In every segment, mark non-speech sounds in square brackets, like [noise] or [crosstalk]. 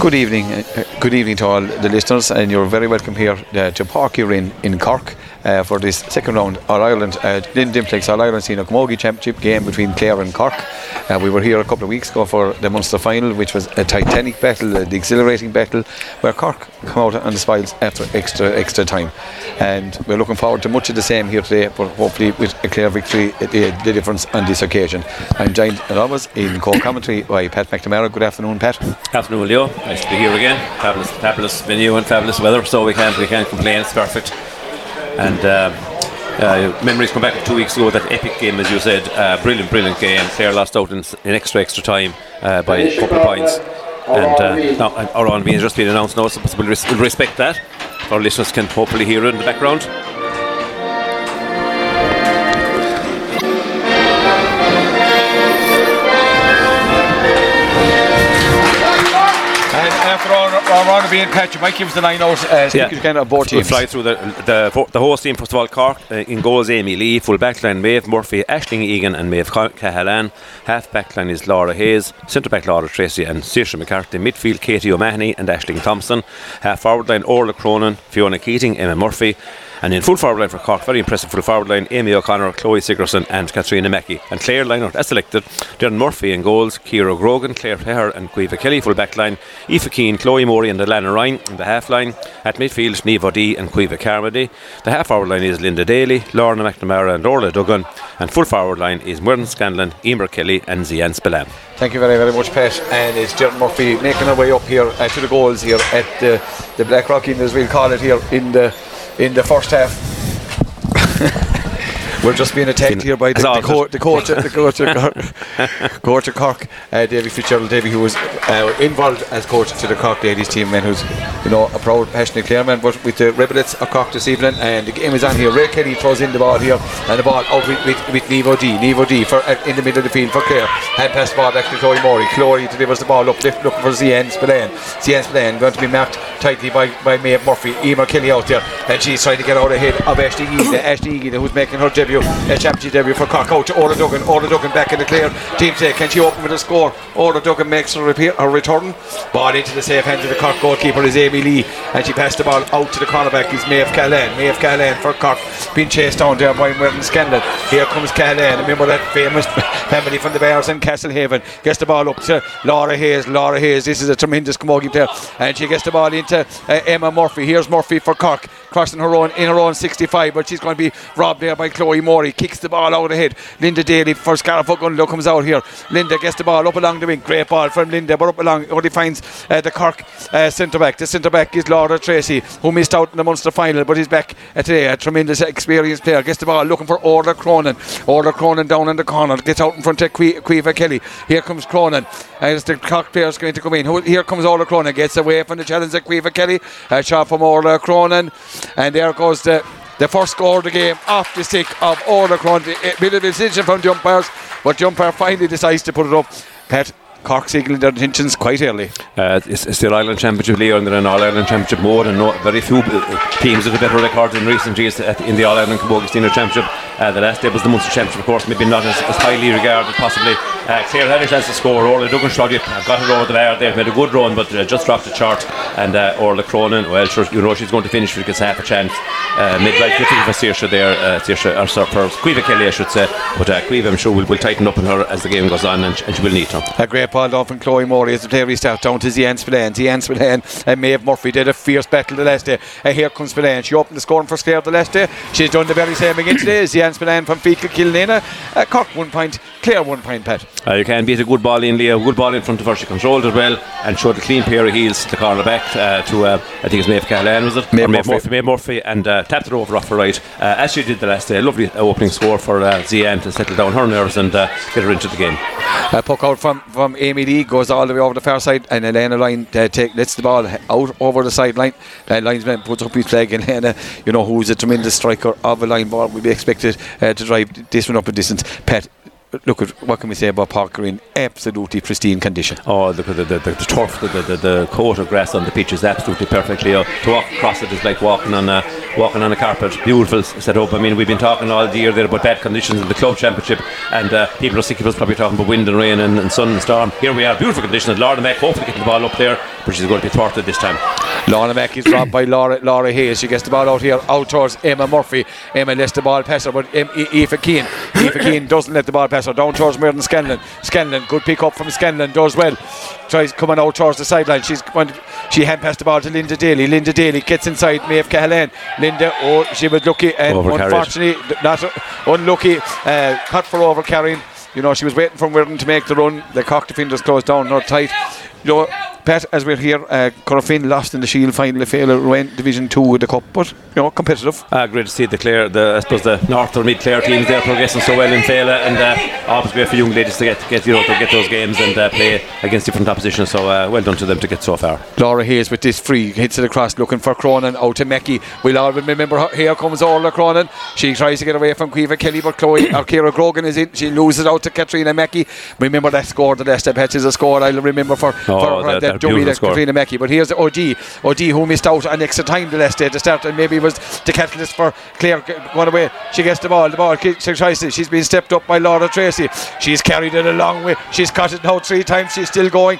Good evening, uh, good evening to all the listeners, and you're very welcome here uh, to Park here in, in Cork uh, for this second round All Ireland, uh, Dimplex All Ireland Senior Camogie Championship game between Clare and Cork. Uh, we were here a couple of weeks ago for the Munster final, which was a titanic battle, the exhilarating battle, where Cork come out on the spoils after extra extra time. And we're looking forward to much of the same here today, but hopefully with a clear victory, the, the difference on this occasion. I'm joined, as always, in co-commentary by Pat McNamara. Good afternoon, Pat. Afternoon, Leo. Nice to be here again. Fabulous, fabulous venue and fabulous weather, so we can't we can't complain. It's perfect. And uh, uh, memories come back two weeks ago. That epic game, as you said, uh, brilliant, brilliant game. Clare lost out in, in extra extra time uh, by a couple of points. And uh, now our on being just been announced now, so we'll respect that. Our listeners can hopefully hear it in the background. After all, our round of being Pat, you might give us the line out. Uh, Yeah. yeah. kind of both We'll teams. fly through the, the the host team first of all. Cork uh, in goals: Amy Lee, full backline Maeve Murphy, Ashling Egan, and Maeve Ca- Cahalan. Half backline is Laura Hayes, centre back Laura Treacy, and Saoirse McCarthy. Midfield Katie O'Mahony and Ashling Thompson. Half forward line Orla Cronin, Fiona Keating, Emma Murphy. And in full forward line for Cork, very impressive full forward line, Amy O'Connor, Chloe Sigerson and Katrina Mackey. And Clare line out as selected, Darren Murphy in goals, Kira Grogan, Claire Pleher and Caoimhe Kelly full back line, Aoife Keane, Chloe Morey and Alana Ryan in the half line. At midfield, Neve O'Dea and Caoimhe Carmody. The half forward line is Linda Daly, Lorna McNamara and Orla Duggan. And full forward line is Muireann Scanlon, Emer Kelly and Zian Spillane. Thank you very, very much, Pat. And it's Gerald Murphy making our way up here uh, to the goals here at the, the Black Rocking, as we'll call it here, in the in the first half. [laughs] We're just being attacked here by the, As the, always. co- the coach, the coach of Cork, [laughs] coach of Cork uh, Davy Fitzgerald, Davy, who was uh, involved as coach to the Cork ladies team, and who's you know a proud, passionate Clare man. But with the Rebellets of Cork this evening, and the game is on here. Ray Kelly throws in the ball here, and the ball out with, with, with Neve O'Dea. Neve O'Dea for uh, in the middle of the field for Clare. Hand pass the ball back to Chloe Morey. Chloe delivers the ball up, lift, looking for Zian Spillane. Zian Spillane going to be marked tightly by by Maeve Murphy. Emer Kelly out there, and she's trying to get out ahead of Ashling Egan. [coughs] Ashling Egan, who's making her debut, debut for Cork. Out to Orla Duggan. Orla Duggan back in the clear. Team say, Can she open with a score? Orla Duggan makes her, repair, her return. Ball into the safe hands of the Cork goalkeeper is Amy Lee, and she passed the ball out to the cornerback. Is Maeve Callan. Maeve Callan for Cork, being chased down there by Muireann Scanlon. Here comes Callan. Remember that famous [laughs] family from the Bears in Castlehaven. Gets the ball up to Laura Hayes. Laura Hayes. This is a tremendous camogie player, and she gets the ball into uh, Emma Murphy. Here's Murphy for Cork, crossing her own in her own 65, but she's going to be robbed there by Chloe Morey. Kicks the ball out ahead. Linda Daly for Gunlow comes out here. Linda gets the ball up along the wing. Great ball from Linda, but up along. Only finds uh, the Cork uh, centre back. The centre back is Laura Treacy, who missed out in the Munster final, but he's back uh, today. A tremendous experienced player. Gets the ball looking for Orla Cronin. Orla Cronin down in the corner. Gets out in front of Que- Caoimhe Kelly. Here comes Cronin. As the Cork player's going to come in. Here comes Orla Cronin. Gets away from the challenge of Caoimhe Kelly. A shot from Orla Cronin. And there goes the the first score of the game off the stick of Orla Cronin. A bit of decision from the umpires, but the umpire finally decides to put it up. Pat Cork signaling their intentions quite early. Uh, it's, it's the Ireland Championship, Leo, and they're All Ireland Championship mode, and no, very few uh, teams have a better record in recent years at, in the All Ireland Camogie Senior Championship. Uh, the last day was the Munster Championship, of course, maybe not as, as highly regarded, possibly. Uh, Clare had a chance to score. Orla Duggan got it over the bar there, made a good run, but uh, just dropped the chart. And uh, Orla Cronin, well, sure, you know she's going to finish gets half a chance. Uh, mid-right fifty for Saoirse there, uh, Saoirse, or sorry, for Caoimhe Kelly, I should say. But uh, Caoimhe, I'm sure, will, will tighten up on her as the game goes on, and, and she will need to. A great ball down from Chloe Morey as the player restart down to Zian Spillane. Zian Spillane and Maeve Murphy did a fierce battle the last day. And here comes Spillane. She opened the scoring for Clare the last day. She's done the very same again today. Zian Spillane from Feakle Killanena. Uh, Cork one point, Clare one point, Pat. Uh, you can beat a good ball in, Leo. Good ball in front of her. She controlled it well and showed a clean pair of heels to the corner back uh, to, uh, I think it's Maeve Cahalan, was it? Maeve Murphy. Murphy. Maeve Murphy and uh, tapped it over off her right, uh, as she did the last day. Lovely uh, opening score for uh, Zian to settle down her nerves and uh, get her into the game. A puck out from, from Amy Lee goes all the way over the far side, and Elena Line uh, take, lets the ball out over the sideline. Uh, linesman puts up his flag, and Elena, you know, who's a tremendous striker of a line ball, will be expected uh, to drive this one up a distance. Pat, look at what can we say about Parker in absolutely pristine condition. Oh, the, the, the, the, the turf, the, the, the coat of grass on the pitch is absolutely perfect, Leo. To walk across it is like walking on a walking on a carpet. Beautiful set up. I mean, we've been talking all the year there about bad conditions in the club championship, and uh, people are sick of us probably talking about wind and rain and, and sun and storm. Here we are, beautiful conditions. Laura Mack hopefully getting the ball up there, but she's going to be thwarted this time. Laura Mack is dropped by Laura, Laura Hayes. She gets the ball out here, out towards Emma Murphy. Emma lets the ball pass her, but Aoife Keane. Aoife Keane doesn't let the ball pass her. Down towards Muireann Scanlon. Scanlon, good pick up from Scanlon, does well. Tries coming out towards the sideline. She's going she hand passed the ball to Linda Daly. Linda Daly gets inside Maeve Cahalan. Linda, oh, she was lucky and unfortunately not unlucky. Uh, cut for over carrying. You know, she was waiting for Muireann to make the run. The cock defenders closed down, not tight. You know, Pat, as we're here, uh, Corofin lost in the Shield final, failed went Division 2 with the Cup, but, you know, competitive. Uh, great to see the Clare, the, I suppose the North or Mid Clare teams there progressing so well in Fela, and uh, always great for young ladies to get, get you know, to get those games and uh, play against different oppositions, so uh, well done to them to get so far. Laura Hayes with this free, hits it across, looking for Cronin, out to Mackey. We'll all remember, here comes Orla Cronin. She tries to get away from Caoimhe Kelly, but Chloe, [coughs] or Kira Grogan is in. She loses out to Katrina Mackey. Remember that score, the last step is a score I'll remember for, Oh, for that, that dummy that Mackey. But here's OG, OG who missed out an extra time the last day to start, and maybe was the catalyst for Clare going away. She gets the ball, the ball, she's been stepped up by Laura Treacy. She's carried it a long way. She's cut it now three times. She's still going.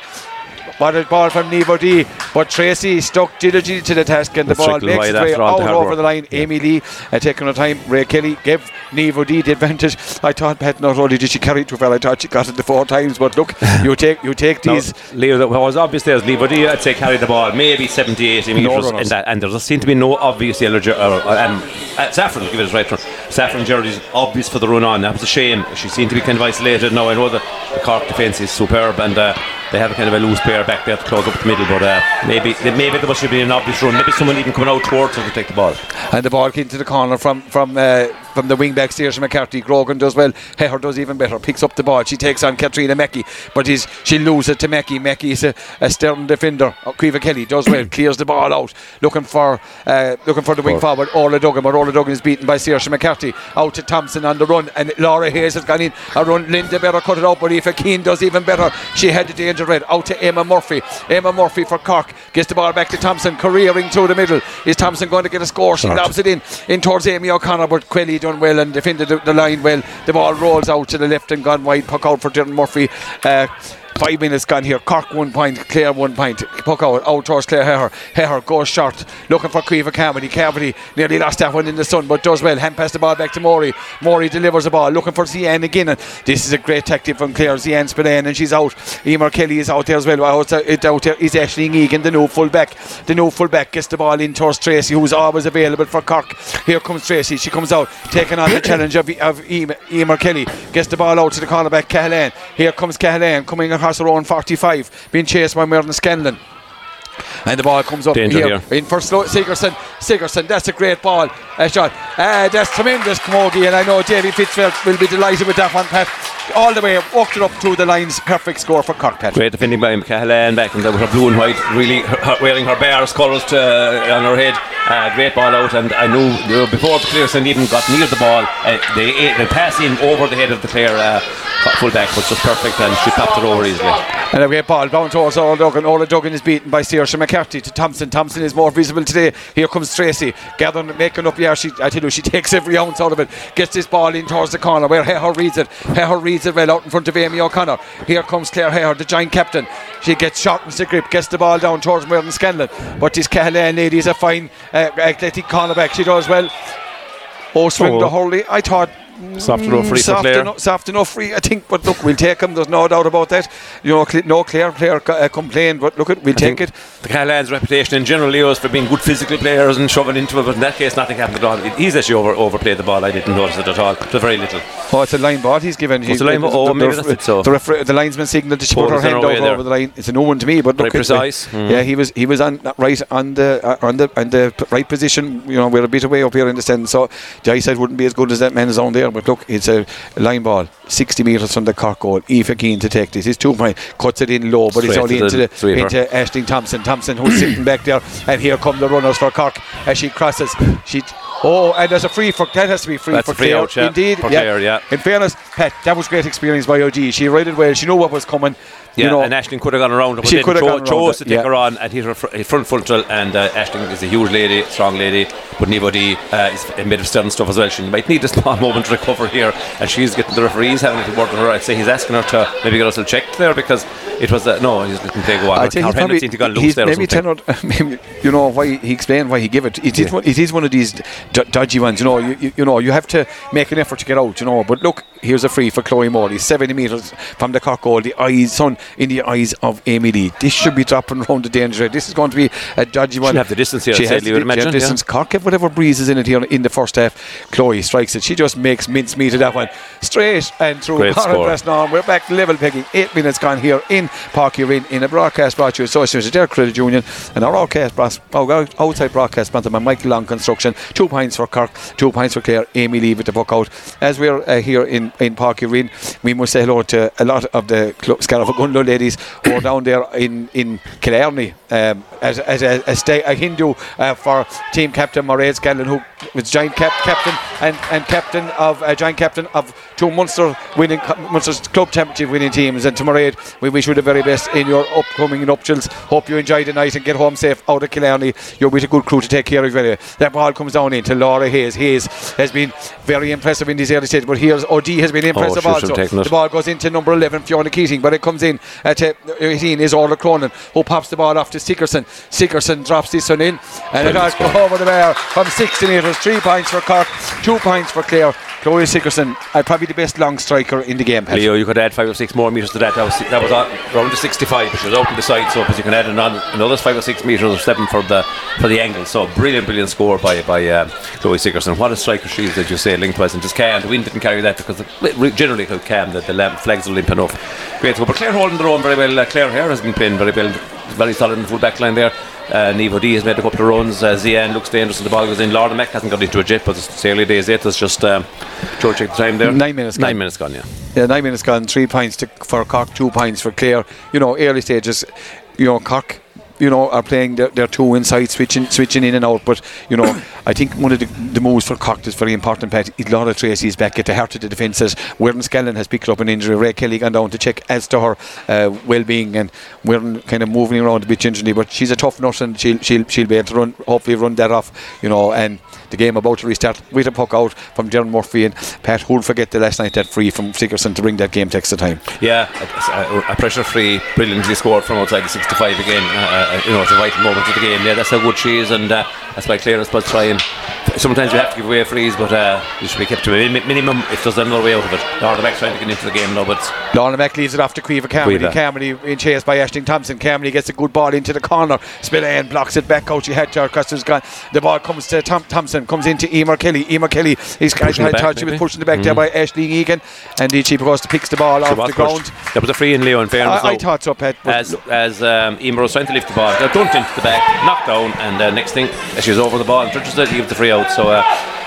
What a ball from Neve O'Dea. But Treacy stuck diligently to the task and the ball makes its way out over the line. Yeah. Amy Lee uh, taking her time. Ray Kelly gave Neve O'Dea the advantage. I thought Pat not only did she carry it too well, I thought she got it the four times. But look, [laughs] you take you take these. Now, Leo, what was obvious there is Neve O'Dea, I'd say, carried the ball maybe 70, 80 metres. No and, that, and there doesn't seem to be no obvious yellow. Uh, um, uh, Saffron, give it his right turn. Saffron Jerry's obvious for the run on. That was a shame. She seemed to be kind of isolated. Now I know the, the Cork defence is superb and uh, they have a kind of a loose player back there to close up the middle, but uh, maybe maybe there have been an obvious run. Maybe someone even coming out towards her to take the ball. And the ball came to the corner from from uh, from the wing back Saoirse McCarthy. Grogan does well. Heher does even better. Picks up the ball. She takes on Katrina Mackey, but he's, she loses to Mackey. Mackey is a, a stern defender. Oh, Kelly does well. clears the ball out. Looking for uh, looking for the wing forward. Orla Duggan, but Orla Duggan is beaten by Saoirse McCarthy. Out to Thompson on the run, and Laura Hayes has gone in. A run. Linda better cut it out, but Aoife Keane does even better. She had the danger red. Out to Emma Murphy. Emma Murphy for Cork gets the ball back to Thompson, careering through the middle. Is Thompson going to get a score? She lobs it in in towards Amy O'Connor, but Quelly done well and defended the, the, line well. The ball rolls out to the left and gone wide. Puck out for Dylan Murphy. Uh, Five minutes gone here. Cork one point, Clare one point. Puck out, out towards Clare Heher. Heher goes short, looking for Caoimhe Carmody. Carmody nearly lost that one in the sun, but does well. Hand pass the ball back to Morey. Morey delivers the ball, looking for Zian again. And this is a great tactic from Clare. Zian Spillane, and she's out. Emer Kelly is out there as well. Out, out there is Ashling Egan, the new fullback. The new fullback gets the ball in towards Treacy, who's always available for Cork. Here comes Treacy. She comes out, taking on the challenge of, of Emer Kelly. Gets the ball out to the cornerback Cahalan. Here comes Cahalan coming across the road 45, being chased by Muireann Scanlon. And the ball comes up Danger here, here. in for Sigerson. Sigerson, that's a great ball. Uh, shot. Uh, that's tremendous, Camogie, and I know Davy Fitzgerald will be delighted with that one, Pat all the way, walked it up to the lines. Perfect score for Cork Great defending by Cahalan back with her blue and white, really her, wearing her Bears colours to, uh, on her head. Uh, great ball out, and I knew uh, before the Clare St. even got near the ball, uh, they, they pass in over the head of the Clare uh, fullback was just perfect, and she popped it over easily. And a great ball down towards Orla Duggan. Orla Duggan is beaten by Saoirse McCarthy to Thompson. Thompson is more visible today. Here comes Treacy, gathering, making up. Yeah, she, I tell you, she [laughs] takes every ounce out of it. Gets this ball in towards the corner where Heher reads it. Heher reads it well out in front of Amy O'Connor. Here comes Claire Heher, the giant captain. She gets shot into the grip, gets the ball down towards Muireann Scanlon. But this Cahalan lady is a fine uh, athletic cornerback. She does well. Oh, swing oh. the Hurley. I thought Soft enough free soft for Enough, soft enough free, I think. But look, we'll take him. There's no doubt about that. You know, no Clare player uh, complained, but look, it, we'll I take it. The Cahalan's reputation in general, Leo, is for being good physical players and shoving into it. But in that case, nothing happened at all. He's actually over overplayed the ball. I didn't notice it at all. To very little. Oh, it's a line ball he's given. He's, a line ball. Oh, the, maybe the, that's it. So the, refer- the linesman signalled to put her hand over, over the line. It's a no one to me, but look, precise. Mm. Yeah, he was he was on right on the uh, on the on the right position. You know, we're a bit away up here in the stand, so the eyesight wouldn't be as good as that man's on there. But look, it's a line ball, 60 metres from the Cork goal. Aoife Keane to take this. He's two point, cuts it in low, but Straight it's only into the, the into Ashling Thompson. Thompson who's [coughs] sitting back there, and here come the runners for Cork as she crosses. She Oh, and there's a free for that has to be free That's for free Clare. out, yeah, Indeed, Clare, yeah. In fairness, Pat, that was great experience by OG. She righted well. She knew what was coming. Yeah, you know, and Ashling could have gone around her, but She could have cho- chose to take yeah. her on and hit her fr- front frontal. And uh, Ashling is a huge lady, strong lady, but D uh, is a bit of stern stuff as well. She might need a [laughs] small moment to recover here, and she's getting the referees having to work with her. I'd say he's asking her to maybe get us a check there because it was uh, no, he's letting play go on. I think he's probably, to go loose he's there maybe something. ten or, [laughs] maybe you know why he explained why he gave it. It is Yeah. one, it is one of these d- dodgy ones. You know, you, you, you know you have to make an effort to get out. You know, but look, here's a free for Chloe Morey, seventy metres from the Cork goal. The eyes, son, in the eyes of Amy Lee. This should be dropping around the danger. This is going to be a dodgy one. have the distance here, She has say, you would the- imagine, yeah, distance. Cork have whatever breezes in it here in the first half. Chloe strikes it. She just makes mincemeat of that one straight and through. Great. Bresnan. We're back level pegging. Eight minutes gone here in Páirc Uí Rinn in a broadcast brought to you associated with Dare Credit Union and our broadcast oh, outside broadcast sponsored by Michael Long Construction. Two points for Kirk, two points for Clare. Amy Lee with the puck out. As we're uh, here in, in Páirc Uí Rinn, we must say hello to a lot of the club, Ladies who are down there in, in Killarney um, as, as a, a, sta- a Hindu uh, for team captain Mairead Scanlon, who was giant cap- captain and, and captain of uh, giant captain of two Munster winning Munster's club championship winning teams. And to Mairead, we wish you the very best in your upcoming nuptials. Hope you enjoy the night and get home safe out of Killarney. You're with a good crew to take care of you. That ball comes down into Laura Hayes. Hayes has been very impressive in these early stages, but here's OD has been impressive should also. have taken it. The ball goes into number 11, Fiona Keating, but it comes in uh, 18 is Orla Cronin, who pops the ball off to Sigerson. Sigerson drops this one in, and it has go over the bar from 60 metres. Three points for Cork, two points for Clare. Chloe Sigerson, uh, probably the best long striker in the game. Pat. Leo, you could add five or six more metres to that. That was that was around the 65, but she was open the side, so because you can add another, another five or six metres or seven for the for the angle. So brilliant, brilliant score by by um, Chloe Sigerson. What a striker she is, as you say, lengthwise and just. The wind didn't carry that because the, generally calm the, the flags are limp enough. Great score, but Claire holding their own very well. Uh, Claire Hare has been playing very well, very solid in the full back line there. Uh, Neve O'Dea has made a couple of runs. Uh, Zian looks dangerous in the ball goes in. Lorna Mack hasn't got into a jet, but it's early days yet. It's just um, George check the time there. Nine minutes Nine gone. minutes gone. Yeah. Yeah, nine minutes gone, three points to, for Cork, two points for Clare. You know, early stages, you know, Cork, you know, are playing their, their two inside, switching switching in and out. But, you know, [coughs] I think one of the, the moves for Cork is very important, Pat, is Laura Treacy's back at the heart of the defences. Muireann Scanlon has picked up an injury. Ray Kelly gone down to check as to her uh, well being, and Muireann kind of moving around a bit gingerly. But she's a tough nut, and she'll, she'll, she'll be able to run, hopefully, run that off, you know, and the game about to restart with a puck out from Darren Murphy and Pat who'll forget the last night that free from Sigerson to bring that game to extra time. Yeah, a, pressure free, brilliantly scored from outside the 65 again. Uh, uh, you know, it's a vital moment of the game. Yeah, that's how good she is, and uh, that's why Clare is supposed to try and. Sometimes you have to give away frees, but uh, you should be kept to a minimum if there's another way out of it. Lorna Mack's trying to get into the game now, but Lorna Mack leaves it off to Caoimhe Carmody. Caoimhe. Carmody in chase by Ashling Thompson. Carmody gets a good ball into the corner. Spillane blocks it back out. She had her Custer's gone. The ball comes to Tom Thompson, comes into Emer Kelly. Emer Kelly is I the back, thought was the back there by Ashling Egan. And goes to picks the ball she off the ground. pushed. That was a free in Leo, in fairness. I, I thought so, Pat. as as um, Emer was trying to lift the ball, dunked into the back, knocked down, and uh, next thing, she was over the ball and touches it, he gives the free out. So uh,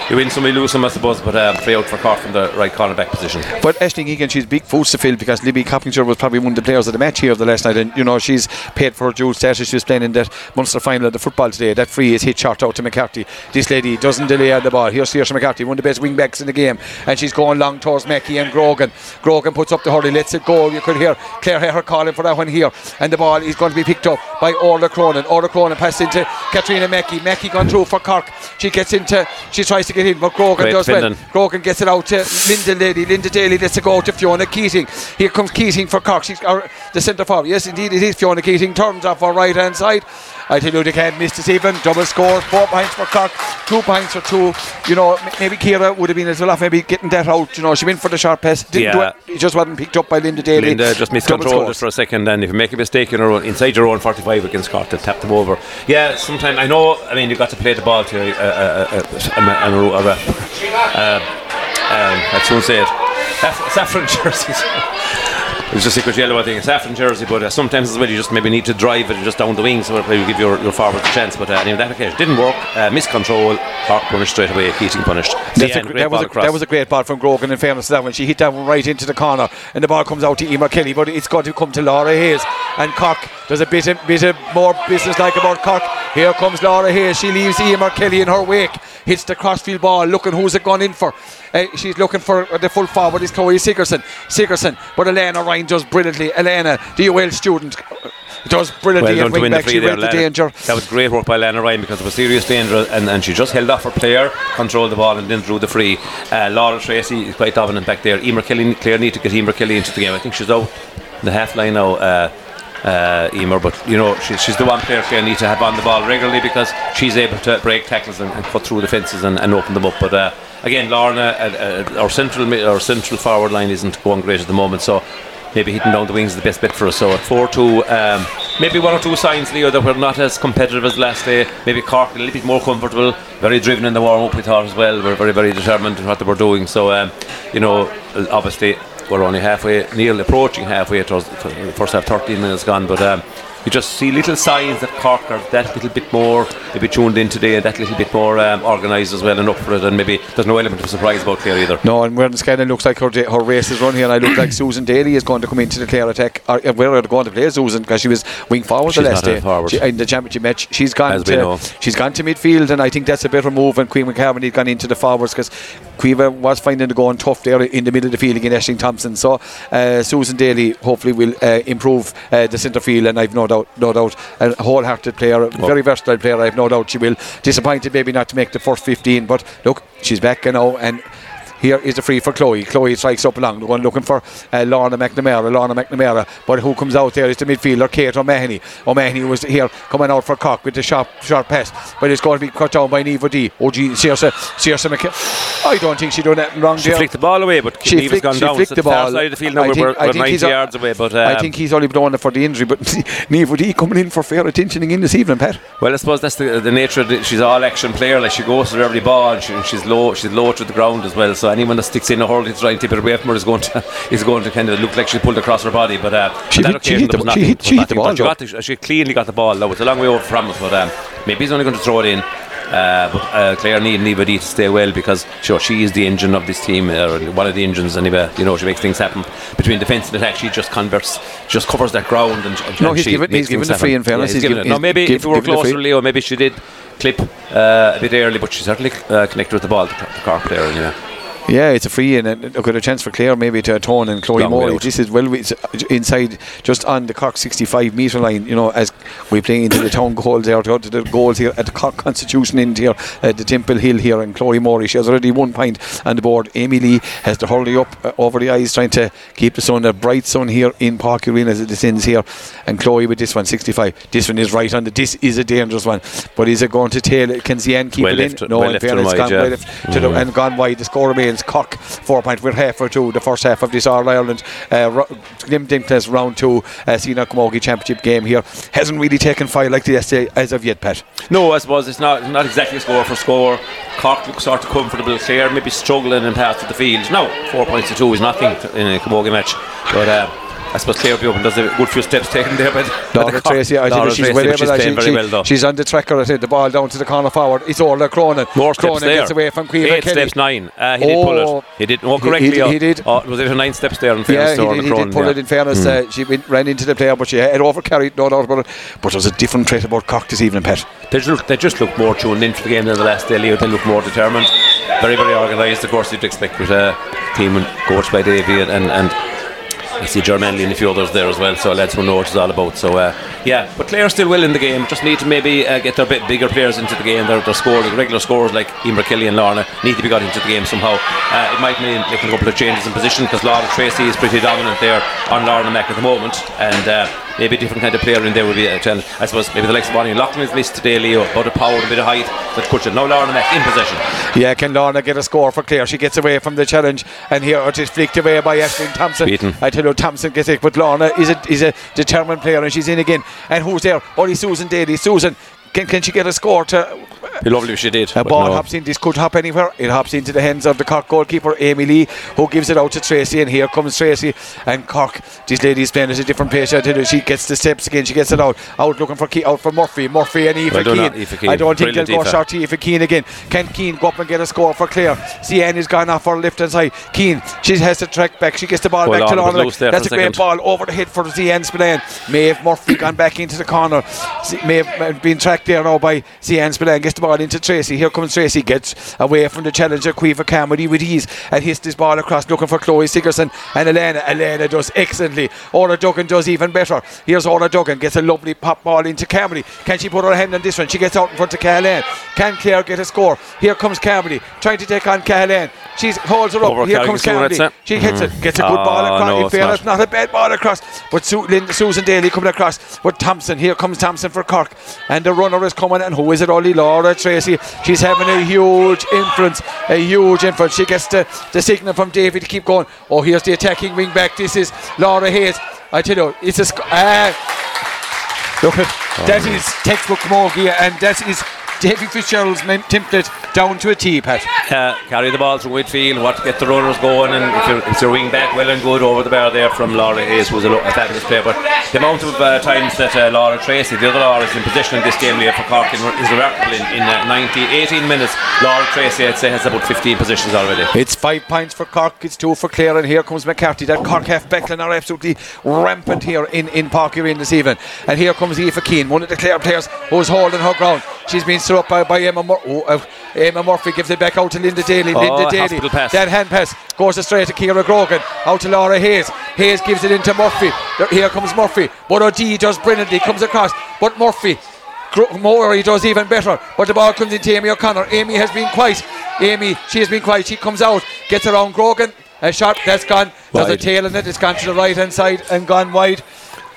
you win some, you lose some, I suppose, but uh, free out for Cork from the right corner back position. But Ashling Egan, she's big foots to fill because Libby Coppinger was probably one of the players of the match here of the last night. And, you know, she's paid for her dual status. She was playing in that Munster final of the football today. That free is hit short out to McCarthy. This lady doesn't delay on the ball. Here's Saoirse McCarthy, one of the best wing backs in the game. And she's going long towards Mackey and Grogan. Grogan puts up the hurley, lets it go. You could hear Claire Hare calling for that one here. And the ball is going to be picked up by Orla Cronin. Orla Cronin passes into Katrina Mackey. Mackey gone through for Cork. She gets into, she tries to get in, but Grogan Great does well. defending. Grogan gets it out to Linda Daly. Linda Daly lets it go to Fiona Keating. Here comes Keating for Cork. She's or the centre forward. Yes, indeed, it is Fiona Keating. Turns off her right hand side. I tell you, they can't miss this even. Double score. Four points for Cork. Two points for two. You know, maybe Kira would have been as well off maybe getting that out. You know, she went for the sharp pass. Didn't do Yeah. it. It just wasn't picked up by Linda Daly. Linda just missed Double control score. just for a second, and if you make a mistake in your own, inside your own 45 against Cork, to tap them over. Yeah, sometimes I know. I mean, you got to play the ball to uh, uh, uh, a, a, a, a, a, a, a, a say it. Saff- Saffron [laughs] jerseys. It's a secret yellow, I think. It's after in Jersey, but uh, sometimes as well you just maybe need to drive it just down the wing so it will give your, your forward a chance. But uh, anyway, that occasion didn't work. Uh, miscontrol, Cork punished straight away, Keating punished. That's a, that, was a, that was a great ball from Grogan in fairness to that one. She hit that one right into the corner and the ball comes out to Emer Kelly, but it's got to come to Laura Hayes. And Cork does a bit of, bit of more business like about Cork. Here comes Laura Hayes. She leaves Emer Kelly in her wake. Hits the crossfield ball, looking who's it gone in for. Uh, she's looking for the full forward is Chloe Sigerson. Sigerson, but Elena Ryan does brilliantly. Elena, the UL student, does brilliantly well at wing back. She read the danger. That was great work by Lana Ryan because it was serious danger and, and she just held off her player, controlled the ball and then drew the free. Uh, Laura Treacy is quite dominant back there. Emer Kelly, clear need to get Emer Kelly into the game. I think she's out the half line now. Uh, uh, Emer, but you know she, she's the one player Clare need to have on the ball regularly because she's able to break tackles and, and cut through the fences and, and open them up. But uh, again, Lorna, uh, uh, our central our central forward line isn't going great at the moment, so maybe hitting down the wings is the best bet for us. So at 4 2, um, maybe one or two signs, Leo, that we're not as competitive as last day. Maybe Cork a little bit more comfortable, very driven in the warm up, we thought as well. We're very, very determined in what they were doing. So, um, you know, obviously we're only halfway, nearly approaching halfway towards the first half, 13 minutes gone. But um, you just see little signs that Cork are that little bit more maybe tuned in today and that little bit more um, organised as well and up for it and maybe there's no element of surprise about Clare either. No and when Scanlon looks like her, her race is run here. And I look like Susan Daly is going to come into the Clare attack or uh, where are they going to play Susan because she was wing forward she's the last day. she, in the championship match she's gone as to she's gone to midfield and I think that's a better move and Queen McCartney gone into the forwards because Caoimhe was finding the going tough there in the middle of the field against Ashling Thompson. So uh, Susan Daly hopefully will uh, improve uh, the centre field and I've no doubt no doubt a wholehearted player, very versatile player. I have no doubt she will. Disappointed maybe not to make the first 15, but look, she's back you know and here is the free for Chloe. Chloe strikes up along. The one looking for uh, Lorna McNamara. Lorna McNamara. But who comes out there is the midfielder, Kate O'Mahony. O'Mahony was here coming out for Cock with the sharp, sharp pass. But it's going to be cut down by Neve O'Dea. Oh, gee, Saoirse, Saoirse McK- I don't think she done anything wrong she there. flicked the ball away, but she Neva's flicked, gone she down. flicked the ball. Side of the field now, I we're, think, we're I think 90 he's yards away. But um, I think he's only done it for the injury. But [laughs] Neve O'Dea coming in for fair attentioning in this evening, Pat. Well, I suppose that's the, the nature. Of the, she's all action player. Like she goes for every ball. She, she's low. She's low to the ground as well. So anyone that sticks in a hurl to try and tip it away from her is going to [laughs] is going to kind of look like she pulled across her body. But uh, she, hit, she hit the, nothing, she hit, she hit the ball. She, got the, she cleanly got the ball. Though it's a long way over from us, but um, maybe he's only going to throw it in. Uh, but uh, Clare need Neve O'Dea to stay well because sure she is the engine of this team, or one of the engines. Anyway, you know she makes things happen between defence and attack. She just converts, just covers that ground. And, and no, he's given, he's given the free in fairness. Yeah, he's, he's given it. No, maybe give, if we were closer, Leo, maybe she did clip uh, a bit early, but she certainly uh, connected with the ball, the, the Cork player. Anyway. Yeah, it's a free and a, got a chance for Clare maybe to atone and Chloe Morey. This is well it's inside just on the Cork 65 metre line. You know, as we play into the town goals there, to the goals here at the Cork Constitution end here at the Temple Hill here, and Chloe Morey. She has already one point on the board. Amy Lee has to hurry up uh, over the eyes, trying to keep the sun, a bright sun here in Páirc Uí Rinn as it descends here. And Chloe with this one 65. This one is right on the. This is a dangerous one, but is it going to tail it? Can Zian keep well it in? No, well in fairness, gone yeah. well to the, and gone wide. The score remains Cork four point. We're halfway through the first half of this All Ireland uh, Dimplex round two uh, Sina Camogie Championship game here. Hasn't really taken fire like the essay as of yet, Pat. No, I suppose it's not not exactly score for score. Cork looks sort of comfortable. Clare maybe struggling in parts of the field. No, four points to two is nothing in a Camogie match, but. Uh, I suppose Clare Buban does a good few steps taken there by, Laura [laughs] the Treacy. I Laura think she's Treacy, well but she's. She, very she, well though. she's on the tracker. I think the ball down to the corner forward. It's Orla Cronin. More steps Cronin there. gets away from Queen Eight Kelly. steps, nine. Uh, he did pull Oh. it. He did. Oh, correctly. he- oh. he did. Oh, was it a nine steps there in Yeah, fairness he to Orla did, he Cronin, did pull yeah. it in fairness. Uh, she went, ran into the player, but she had overcarried, no doubt about it. But there's a different trait about Cork this evening, Pat. They just, look, they just look more tuned into the game than the last day. Leo, they look more determined, very, very organised. Of course, you'd expect with a team and coached by Davy and, and, and I see Germanley and a few others there as well, so will know what it's all about. So, uh, yeah, but Clare still will in the game. Just need to maybe uh, get their bit bigger players into the game. Their, their score, the regular scores like Emer Kelly and Lorna need to be got into the game somehow. Uh, it might mean making a couple of changes in position because Laura Treacy is pretty dominant there on Lorna Mac at the moment, and uh, maybe a different kind of player in there would be uh, a challenge. I suppose maybe the likes of Bonnie Loughlin is missed today, Leo, about a power and a bit of height puts it. Now Lorna in possession. Yeah, can Lorna get a score for Clare? She gets away from the challenge, and here it is flicked away by Ashling Thompson. Beaten. I tell you, Thompson gets it, but Lorna is a is a determined player, and she's in again. And who's there? Only Susan Daly. Susan, can, can she get a score to? Be lovely if she did. A ball no. hops in. This could hop anywhere. It hops into the hands of the Cork goalkeeper, Amy Lee, who gives it out to Treacy. And here comes Treacy. And Cork, this lady's playing at a different pace. She gets the steps again. She gets it out. Out looking for Ke- out for Murphy. Murphy and Eva well Keane. Keane. I don't think they'll go short to Aoife Keane again. Can Keane go up and get a score for Clare? Cian is gone off for left hand side. Keane, she has to track back. She gets the ball well back to Lorna. That's a, great ball over the head for Cian Spillane. Maeve Murphy gone back into the corner. Maeve uh, been tracked there now by Cian Spillane. Gets the ball into Treacy. Here comes Treacy. Gets away from the challenger, Caoimhe Carmody with ease and hits this ball across looking for Chloe Sigerson and Elena. Elena does excellently. Orla Duggan does even better. Here's Orla Duggan. Gets a lovely pop ball into Carmody. Can she put her hand on this one? She gets out in front of Cahalan. Can Clare get a score? Here comes Carmody trying to take on Cahalan. She holds her up. Over Here comes Carmody. She hits mm. it. Gets a good oh, ball across. No, fairness, not. not. a bad ball across. But Su- Susan Daly coming across. But Thompson. Here comes Thompson for Cork. And the runner is coming. And who is it? Only Laura Treacy. She's having a huge influence. A huge influence. She gets the, the signal from Davy to keep going. Oh, here's the attacking wing back. This is Laura Hayes. I tell you, it's a. Sc- uh, look at oh, that is textbook Mogi, and that is Davy Fitzgerald's template down to a tee, Pat. Uh, carry the ball through midfield, what get the runners going, and if you're, if you're wing back well and good over the bar there from Laura Hayes, who's a, a fabulous player. But the amount of uh, times that uh, Laura Treacy, the other Laura, is in position in this game here for Cork is remarkable. In, in uh, 90, 18 minutes, Laura Treacy, I'd say, has about 15 positions already. It's five points for Cork, it's two for Clare, and here comes McCarthy. That Cork half Beckland are absolutely rampant here in, in Páirc Uí Rinn this evening. And here comes Aoife Keane, one of the Clare players who's holding her ground. She's been up by, by Emma, Mur- oh, uh, Emma Murphy, gives it back out to Linda Daly. Oh, Linda Daly. That hand pass goes straight to Kira Grogan. Out to Laura Hayes. Hayes gives it into Murphy. Here comes Murphy. But O'D does brilliantly. Comes across. But Murphy. Murray does even better, but the ball comes into Amy O'Connor. Amy has been quiet. Amy, she has been quiet. She comes out, gets around Grogan. A shot that's gone. There's wide. a tail in it. It's gone to the right hand side and gone wide.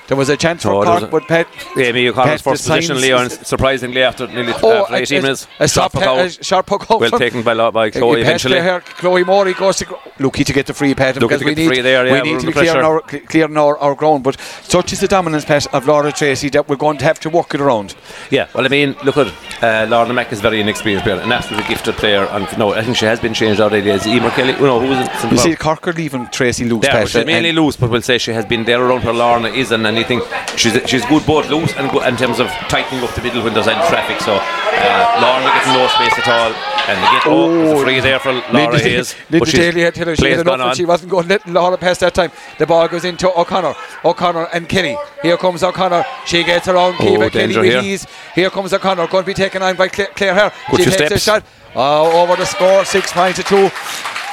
There was a chance for oh, Cork, but Pet. Amy O'Connor's first position, Leon, surprisingly after nearly oh, after 18 minutes. A, sharp, puck out, a sharp puck out. Well taken by, by Chloe eventually. Here, Chloe Morey goes to lucky to get the free pet because we need, there, yeah, we need to be clearing, our, clearing our, our ground. But such is the dominance pet of Laura Treacy that we're going to have to work it around. Yeah, well, I mean, look at uh, Laura Mack is very inexperienced player, an absolutely gifted player. And no, I think she has been changed already as Emer Kelly. You know, who was it? You see, Cork are leaving Treacy loose. Yeah, she's mainly loose, but we'll say she has been there around her. Lorna isn't anything. She's she's good both loose and good in terms of tightening up the middle when there's any traffic. So uh, Lorna getting no space at all, and they get oh, oh free there for Laura Hayes. Linda Daly had her, she she wasn't going to let Laura pass that time. The ball goes into O'Connor, O'Connor and Kenny. Here comes O'Connor. She gets around oh, Kenny with here. ease. Here comes O'Connor, going to be taken on by Claire, Claire Hare. Good she takes a shot. Oh, over the score, six points to two.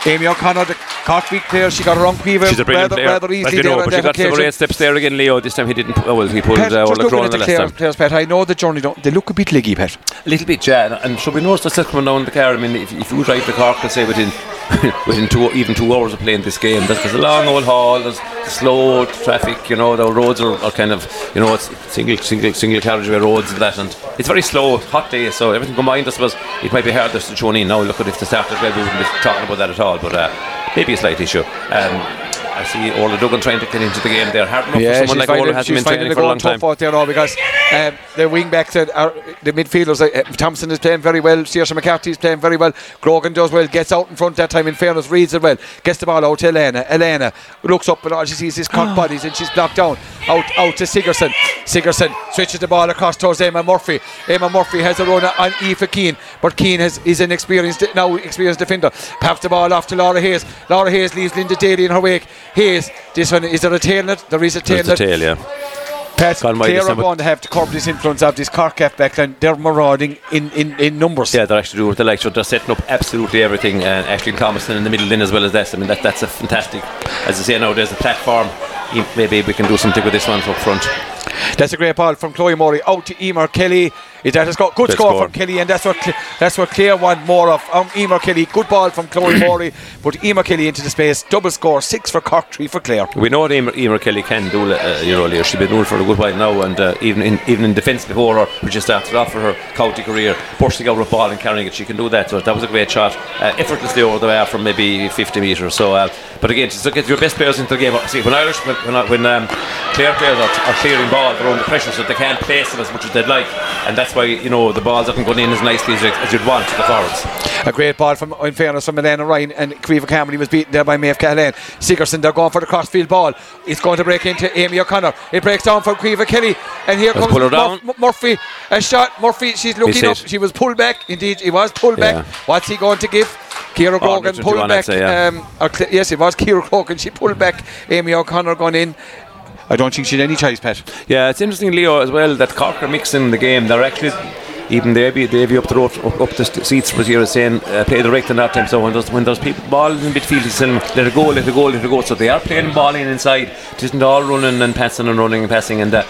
Amy O'Connor, the Cockbeat player, she got her own Peever She's a brilliant rather, player. rather easily there. Know, but she got some great steps there again, Leo. This time he didn't. Oh, well, he pulled Pat, uh, Orla Cronin the last time. Players, Pat, I know the journey. Don't, they look a bit leggy, Pat. A little bit, yeah. And should we notice that's coming down the car? I mean, if, if you drive the Cork, let's say within [laughs] within two, even two hours of playing this game, there's, there's a long old haul. There's slow traffic. You know, the roads are, are kind of, you know, it's single single single carriageway roads and that, and it's very slow, hot day. So everything combined, I suppose, it might be harder to tune in. Now look at if they started, well, we wouldn't be talking about that at all. But. Uh, maybe a slight issue. Um, I see Orla Duggan trying to get into the game there. Hard enough yeah, for someone like Orla hasn't been training for a long time. Out there now because um, the wing backs, uh, the midfielders, uh, Thompson is playing very well. Saoirse McCarthy is playing very well. Grogan does well, gets out in front that time. In fairness, reads it well, gets the ball out to Elena. Elena looks up and all she sees is cut bodies and she's blocked down. Out, out to Sigerson. Sigerson switches the ball across towards Emma Murphy. Emma Murphy has a run on Aoife Keane, but Keane has, is an experienced now experienced defender. Pass the ball off to Laura Hayes. Laura Hayes leaves Linda Daly in her wake. Hayes this one, is there a tail in it? There is a tail in it. tail, yeah. Pat, they are going to have to curb this influence of this Cork backline. They're marauding in, in, in numbers. Yeah, they're actually doing it they like. so they're setting up absolutely everything. And uh, Ashling Thompson in the middle in as well as this. I mean, that that's a fantastic. As I say now, there's a platform. Maybe we can do something with this one up front. That's a great ball from Chloe Morey out to Emer Kelly. Is that has got good, good score, score, from Kelly, and that's what that's what Clare want more of. Um, Emer Kelly, good ball from Chloe Morey, but Emer Kelly into the space, double score, six for Cork, three for Clare. We know what Emer, Emer Kelly can do. Uh, you know, she's been doing for a good while now, and uh, even in even in defence before her, which just started off for her county career, bursting out a ball and carrying it, she can do that. So that was a great shot, uh, effortlessly over the bar from maybe 50 metres. So, uh, but again, to get your best players into the game. See, when Irish, when when, when um, Clare players are, are clearing ball, they're under pressure, so they can't place them as much as they'd like, and that's that's why you know the balls haven't gone in as nicely as, as you'd want to the forwards. A great ball from, in fairness, from Milena Ryan and Creva Cameron was beaten there by Maeve Callahan. Sigerson, they're going for the crossfield ball. It's going to break into Amy O'Connor. It breaks down for Creva Kelly, and here Let's comes pull down. Mur- Murphy. A shot. Murphy, she's looking up. She was pulled back. Indeed, he was pulled Yeah. back. What's he going to give? Kira Grogan pulled back. say, yeah. um, Cl- yes, it was Kira Grogan. She pulled back. Amy O'Connor gone in. I don't think she had any choice, Pat. Yeah, it's interesting, Leo, as well that Cork are mixing the game. They're actually even Davy, Davy up the road, up, up the st- seats was here saying uh, play direct in that time. So when there's when there's people ball in midfield, he's saying let it go, let it go, let it go. So they are playing ball in inside. It isn't all running and passing and running and passing. And uh,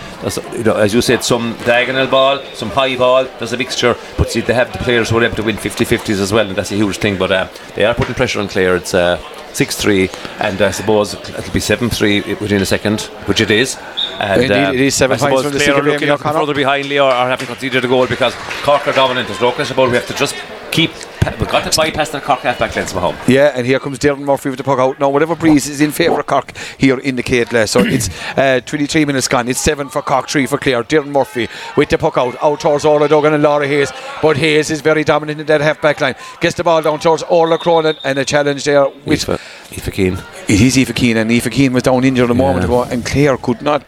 you know, as you said, some diagonal ball, some high ball. There's a mixture, but see, they have the players who are able to win 50-50s as well, and that's a huge thing. But uh, they are putting pressure on Clare. It's. Uh, 6-3 and uh, I suppose it'll be 7-3 within a second which it is and Indeed, uh, it is seven I suppose points from the Clare are looking O'Connor. further behind Leo are having conceded a goal because Cork are dominant. No question about it. We have to just keep. We've got to bypass the Cork half back lane somehow. Yeah, and here comes Darren Murphy with the puck out. Now, whatever breeze is in favour of Cork here in the Caitla. So it's [coughs] uh, 23 minutes gone. It's 7 for Cork, 3 for Clare. Darren Murphy with the puck out. Out towards Orla Duggan and Laura Hayes. But Hayes is very dominant in that half back line. Gets the ball down towards Orla Cronin and a challenge there. With, Aoife, Keane. it is Aoife Keane, and Aoife Keane was down injured a moment ago, and Clare could not.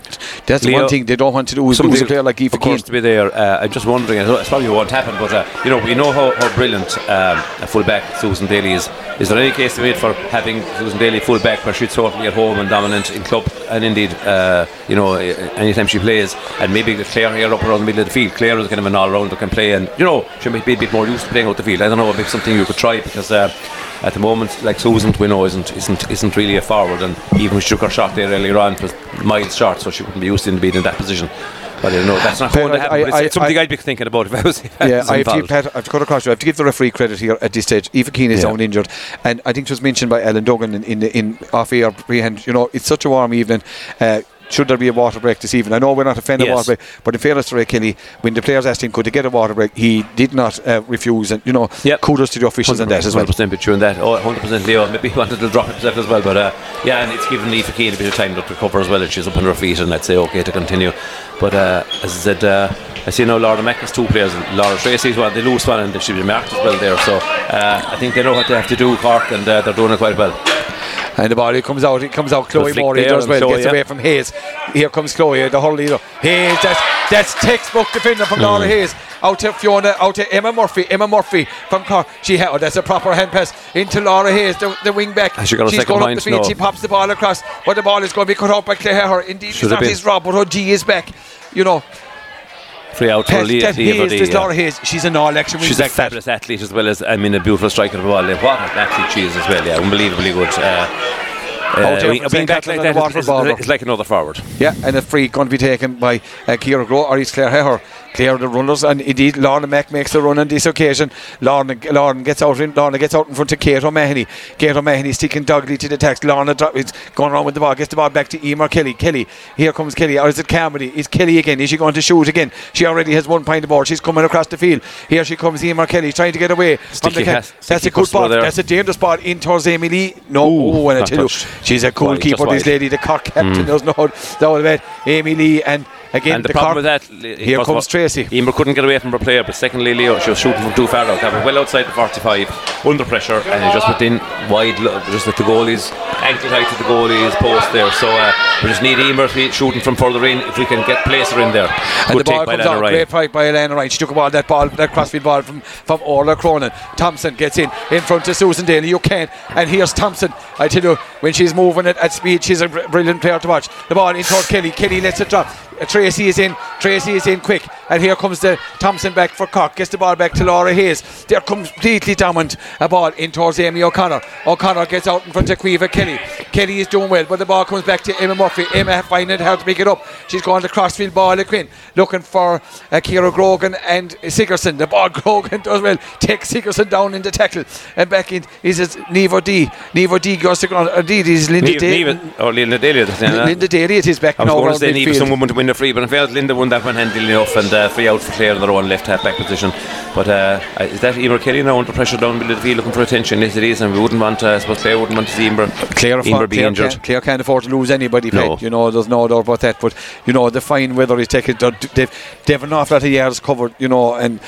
That's the Leo, one thing they don't want to do is lose a player like Aoife Keane. to be there. Uh, I'm just wondering. It's probably won't happen, but uh, you know, we know how, how brilliant um, a full back Susan Daly is. Is there any case to made for having Susan Daly full back where she's totally at home and dominant in club, and indeed, uh, you know, anytime she plays, and maybe Claire here up around the middle of the field. Claire is kind of an all-rounder can play, and you know, she might be a bit more used to playing out the field. I don't know, maybe something you could try because. Uh, at the moment, like Susan, we know isn't isn't isn't really a forward, and even when she took her shot there earlier on, it was miles short, so she wouldn't be used to being in that position. I don't know that's not going to happen. I- it's something I- I'd be thinking about if I was. If Yeah, I have. Pat, I have to cut across. you. I have to give the referee credit here at this stage. Aoife Keane is Yeah. down injured, and I think it was mentioned by Ellen Duggan in in, in off air prehend. You know, it's such a warm evening. Uh, should there be a water break this evening? I know we're not a fan of water break, but in fairness to Ray Kelly, when the players asked him could they get a water break, he did not uh, refuse. And you know, Yep. kudos to the officials on that as well. 100% picture in that. Oh, 100% Leo. Maybe he wanted to drop himself as well, but uh, yeah, and it's given Aoife Keane a bit of time to recover as well, and she's up on her feet, and I'd say okay to continue. But uh, as I said, uh, I see now Laura Mack has two players, and Laura Treacy's one, they lose one, and they should be marked as well there. So uh, I think they know what they have to do, Cork, and uh, they're doing it quite well. And the ball it comes out, it comes out. Chloe Morey does well, Chloe, gets yeah. away from Hayes. Here comes Chloe, the whole leader. Hayes, that's that's textbook defender from Mm. Laura Hayes. Out to Fiona, out to Emma Murphy. Emma Murphy from Cork. She ha- oh, that's a proper hand pass into Laura Hayes, the, the wing back. She She's going up the field. No. She pops the ball across, but the ball is going to be cut out by Claire. Her. Indeed, Should it's not his Rob, but her G is back. You know, Free out for Ted, Leah. Hayes, Vardy, there's. Laura Hayes. She's an all-action She's a fabulous athlete as well as I mean a beautiful striker of the ball. Like, What an athlete she is as well. Yeah, unbelievably good. Uh, uh, there wing- from a wing St. back like that is, like another forward. Yeah, and a free going to be taken by uh, Kira Grow, or it's Claire Heher. Claire the runners, and indeed Lorna Mack makes the run on this occasion. Lorna, Lorna gets out in Lorna gets out in front of Kate O'Mahony. Kate O'Mahony sticking doggedly to the text. Lorna is going around with the ball, gets the ball back to Emer Kelly. Kelly, here comes Kelly, or is it Carmody? Is Kelly again? Is she going to shoot again? She already has one point of ball. She's coming across the field. Here she comes, Emer Kelly, trying to get away. from Sticky the ca- pass- That's a good ball. there. That's a dangerous ball in towards Amy Lee. No, Ooh, oh, and I not tell you, she's a cool Wide, keeper. This lady, the Cork captain, mm. does know that was bad. Amy Lee, and again And the, the problem Cork- with that, Here comes Treacy. Emer couldn't get away from her player, but secondly, Leo, she was shooting from too far out. They were well outside the 45, under pressure, and he just within wide, just at the goalie's ankle height to the goalie's post there. So uh, we just need Emer shooting from further in if we can get Placer in there. And the ball take by comes Lana out, Ryan. great fight by Elena Ryan. She took a ball, that ball, that crossfield ball from, from Orla Cronin. Thompson gets in, in front of Susan Daly. You can't. And here's Thompson. I tell you, when she's moving it at speed, she's a br- brilliant player to watch. The ball in toward Kelly. Kelly lets it drop. Uh, Treacy is in. Treacy is in quick. And here comes the Thompson back for Cork. Gets the ball back to Laura Hayes. They're completely dominant. A ball in towards Amy O'Connor. O'Connor gets out in front of Caoimhe Kelly. Kelly is doing well, but the ball comes back to Emma Murphy. Emma finding how to pick it up. She's going to crossfield ball at Quinn, looking for uh, Kira Grogan and Sigerson. The ball [laughs] Grogan does well. Takes Sigerson down in the tackle. And back in is it Neve O'Dea. Neve O'Dea goes to ground. Indeed, is Linda Daly. Neve- Linda Daly. uh, Linda Daly, it is back I was now going to say midfield. some woman to win of free, but in fairness, Linda won that one handily enough and uh, free out for Clare in their own left half back position. But uh, is that Emer Kelly now under pressure down below the field looking for attention? Yes, it is, and we wouldn't want, uh, I suppose Clare wouldn't want to see Emer, Clare, Emer be Clare, injured. Can't, Clare can't afford to lose anybody, No. You know, there's no doubt about that. But, you know, the fine weather is taking, they've, they've an awful lot of yards covered, you know, and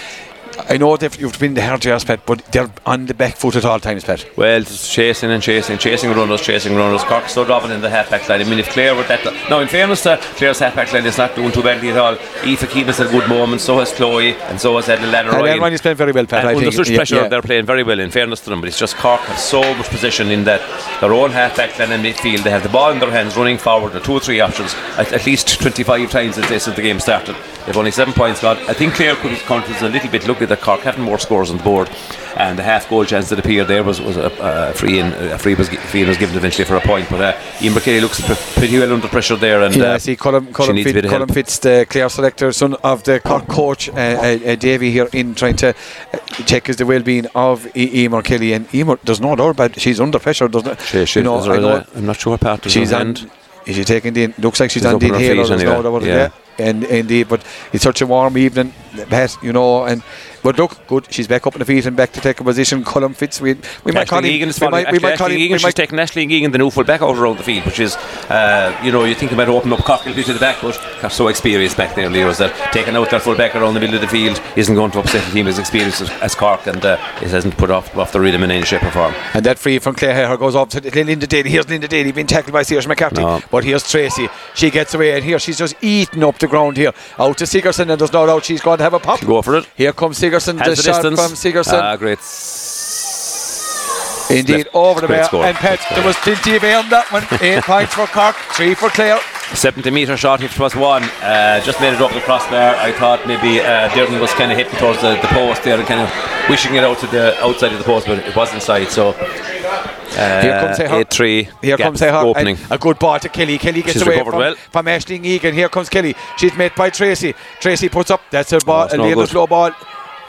I know they've, you've been the hard yards, Pat, but they're on the back foot at all times, Pat. Well, just chasing and chasing, chasing runners, chasing runners. Cork so dropping in the half back line. I mean, if Clare were that. Now, in fairness to Clare's half back line, is not doing too badly at all. Aoife Keane has had good moments, so has Chloe, and so has And Ryan. Ryan is playing very well, Pat. And I under think. such pressure, yeah. they're playing very well. In fairness to them, but it's just Cork have so much position in that their own half back line and midfield. They have the ball in their hands, running forward. Are two or three options at, at least 25 times since the game started. They've only seven points got. I think Clare could have counted a little bit lucky that Cork having more scores on the board, and the half goal chance that appeared there was was a, a free in. A free was free in was given eventually for a point, but uh, Ian Kelly looks pretty well under pressure there, and Yeah, uh, see, Colin, Colin, needs Fit, a bit of Colin. Fitz, the Clare selector, son of the Cork coach, uh, uh, Davy here, in trying to uh, check is the well-being of Emer Kelly. And Emer, there's no doubt about she's under pressure, doesn't it? She, she, you know, I know I'm not sure part of she's on. Is she taking the? Looks like she's, She's on the inhaler. no anyway. Yeah. And indeed, but it's such a warm evening. You know, and but look, good. She's back up on the feet and back to take a position. Colin Fitz, we we might call him. We might, we might call him. Egan, We she's might, taking Ashling Egan, the new full back, out around the field, which is, uh, you know, you think about opening up Cork a to the back, but Cork's so experienced back there, Leo, is that taking out their full back around the middle of the field isn't going to upset the team as experienced as, as Cork, and uh, it hasn't put off, off the rhythm in any shape or form. And that free from Claire Hair goes off to Linda Daly. Here's Linda Daly being tackled by Saoirse McCarthy. No. But here's Treacy. She gets away, and here she's just eating up the ground here. Out to Sigerson, and there's no doubt she's going to have a pop. Go for it. Here comes Sigerson, Has the, shot distance. from Sigerson. Ah, great. Indeed, left- over the bar. And Pat, there was plenty of air on that one. [laughs] Eight points for Cork, three for Clare. 70 metre shot, it was one, uh, just made it up the crossbar. I thought maybe uh, was kind of hitting towards the, the post there and kind of wishing it out to the outside of the post, but it was inside. So uh, Here comes. 8 3. Here comes opening. A good ball to Kelly. Kelly gets She's away from, well. from Ashling Egan. Here comes Kelly. She's met by Treacy. Treacy puts up. That's a ball, it's a no little good. slow ball.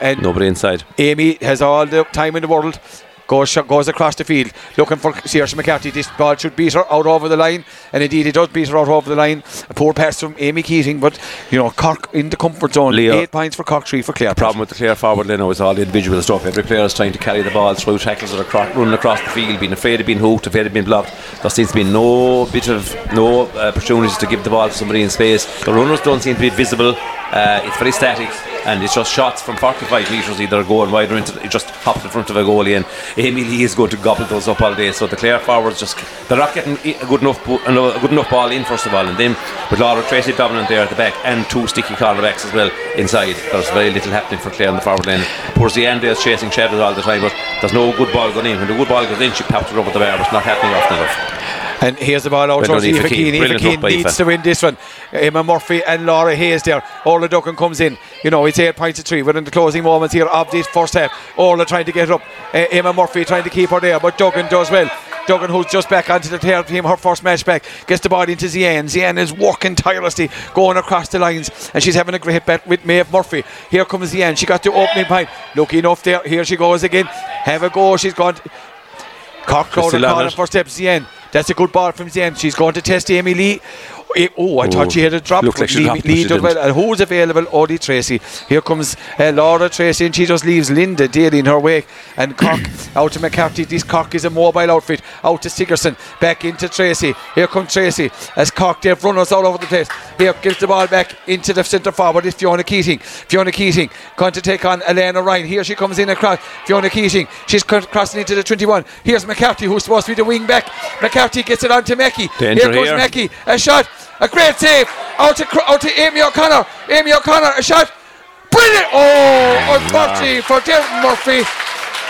And Nobody inside. Amy has all the time in the world. Goes, goes across the field looking for Saoirse McCarthy. This ball should beat her out over the line, and indeed it does beat her out over the line. A poor pass from Amy Keating, but you know Cork in the comfort zone. Leo. Eight points for Cork, three for Clare. problem with the clear forward line is all the individual stuff. Every player is trying to carry the ball through tackles that are cro- running across the field, being afraid of being hooked, afraid of being blocked. There seems to be no bit of no uh, opportunities to give the ball to somebody in space. The runners don't seem to be visible. Uh, it's very static, and it's just shots from 45 metres either going wide or into it just hopped in front of a goalie. And Amy Lee is going to gobble those up all day. So the Clare forwards just they're not getting a good enough a good enough ball in first of all, and then with Laura Treacy dominant there at the back and two sticky cornerbacks as well inside. There's very little happening for Clare on the forward line. End, there's chasing shadows all the time, but there's no good ball going in. When the good ball goes in, she pops it over the bar, but it's not happening often enough. And here's the ball out towards Aoife Keane. Aoife Keane needs to win this one. Emma Murphy and Laura Hayes there. Orla Duggan comes in. You know, it's eight points to three. We're in the closing moments here of this first half. Orla trying to get up. Uh, Emma Murphy trying to keep her there, but Duggan does well. Duggan, who's just back onto the third team, her first match back, gets the ball into Zian. Zian is working tirelessly, going across the lines, and she's having a great bet with Maeve Murphy. Here comes Zian. She got the opening point. Lucky enough there. Here she goes again. Have a go. She's gone. Cork crowd on calling for steps. Zien. That's a good ball from Zien. She's going to test Amy Lee. Oh, I Oh, thought she had a drop. looked like she dropped, Lee well. And who's available? Odie Treacy. Here comes uh, Laura Treacy, and she just leaves Linda Daly in her wake. And Cork [coughs] out to McCarthy. This Cork is a mobile outfit. Out to Sigerson. Back into Treacy. Here comes Treacy. As Cork, they've runners all over the place. Here gives the ball back into the centre forward. It's Fiona Keating. Fiona Keating going to take on Elena Ryan. Here she comes in across. Fiona Keating. She's crossing into the 21. Here's McCarthy, who's supposed to be the wing back. McCarthy gets it on to Mackey. Danger here goes here. Mackey. A shot. A great save. Out to, out to Amy O'Connor. Amy O'Connor. A shot. Brilliant. Oh, unfortunately for Dermot Murphy.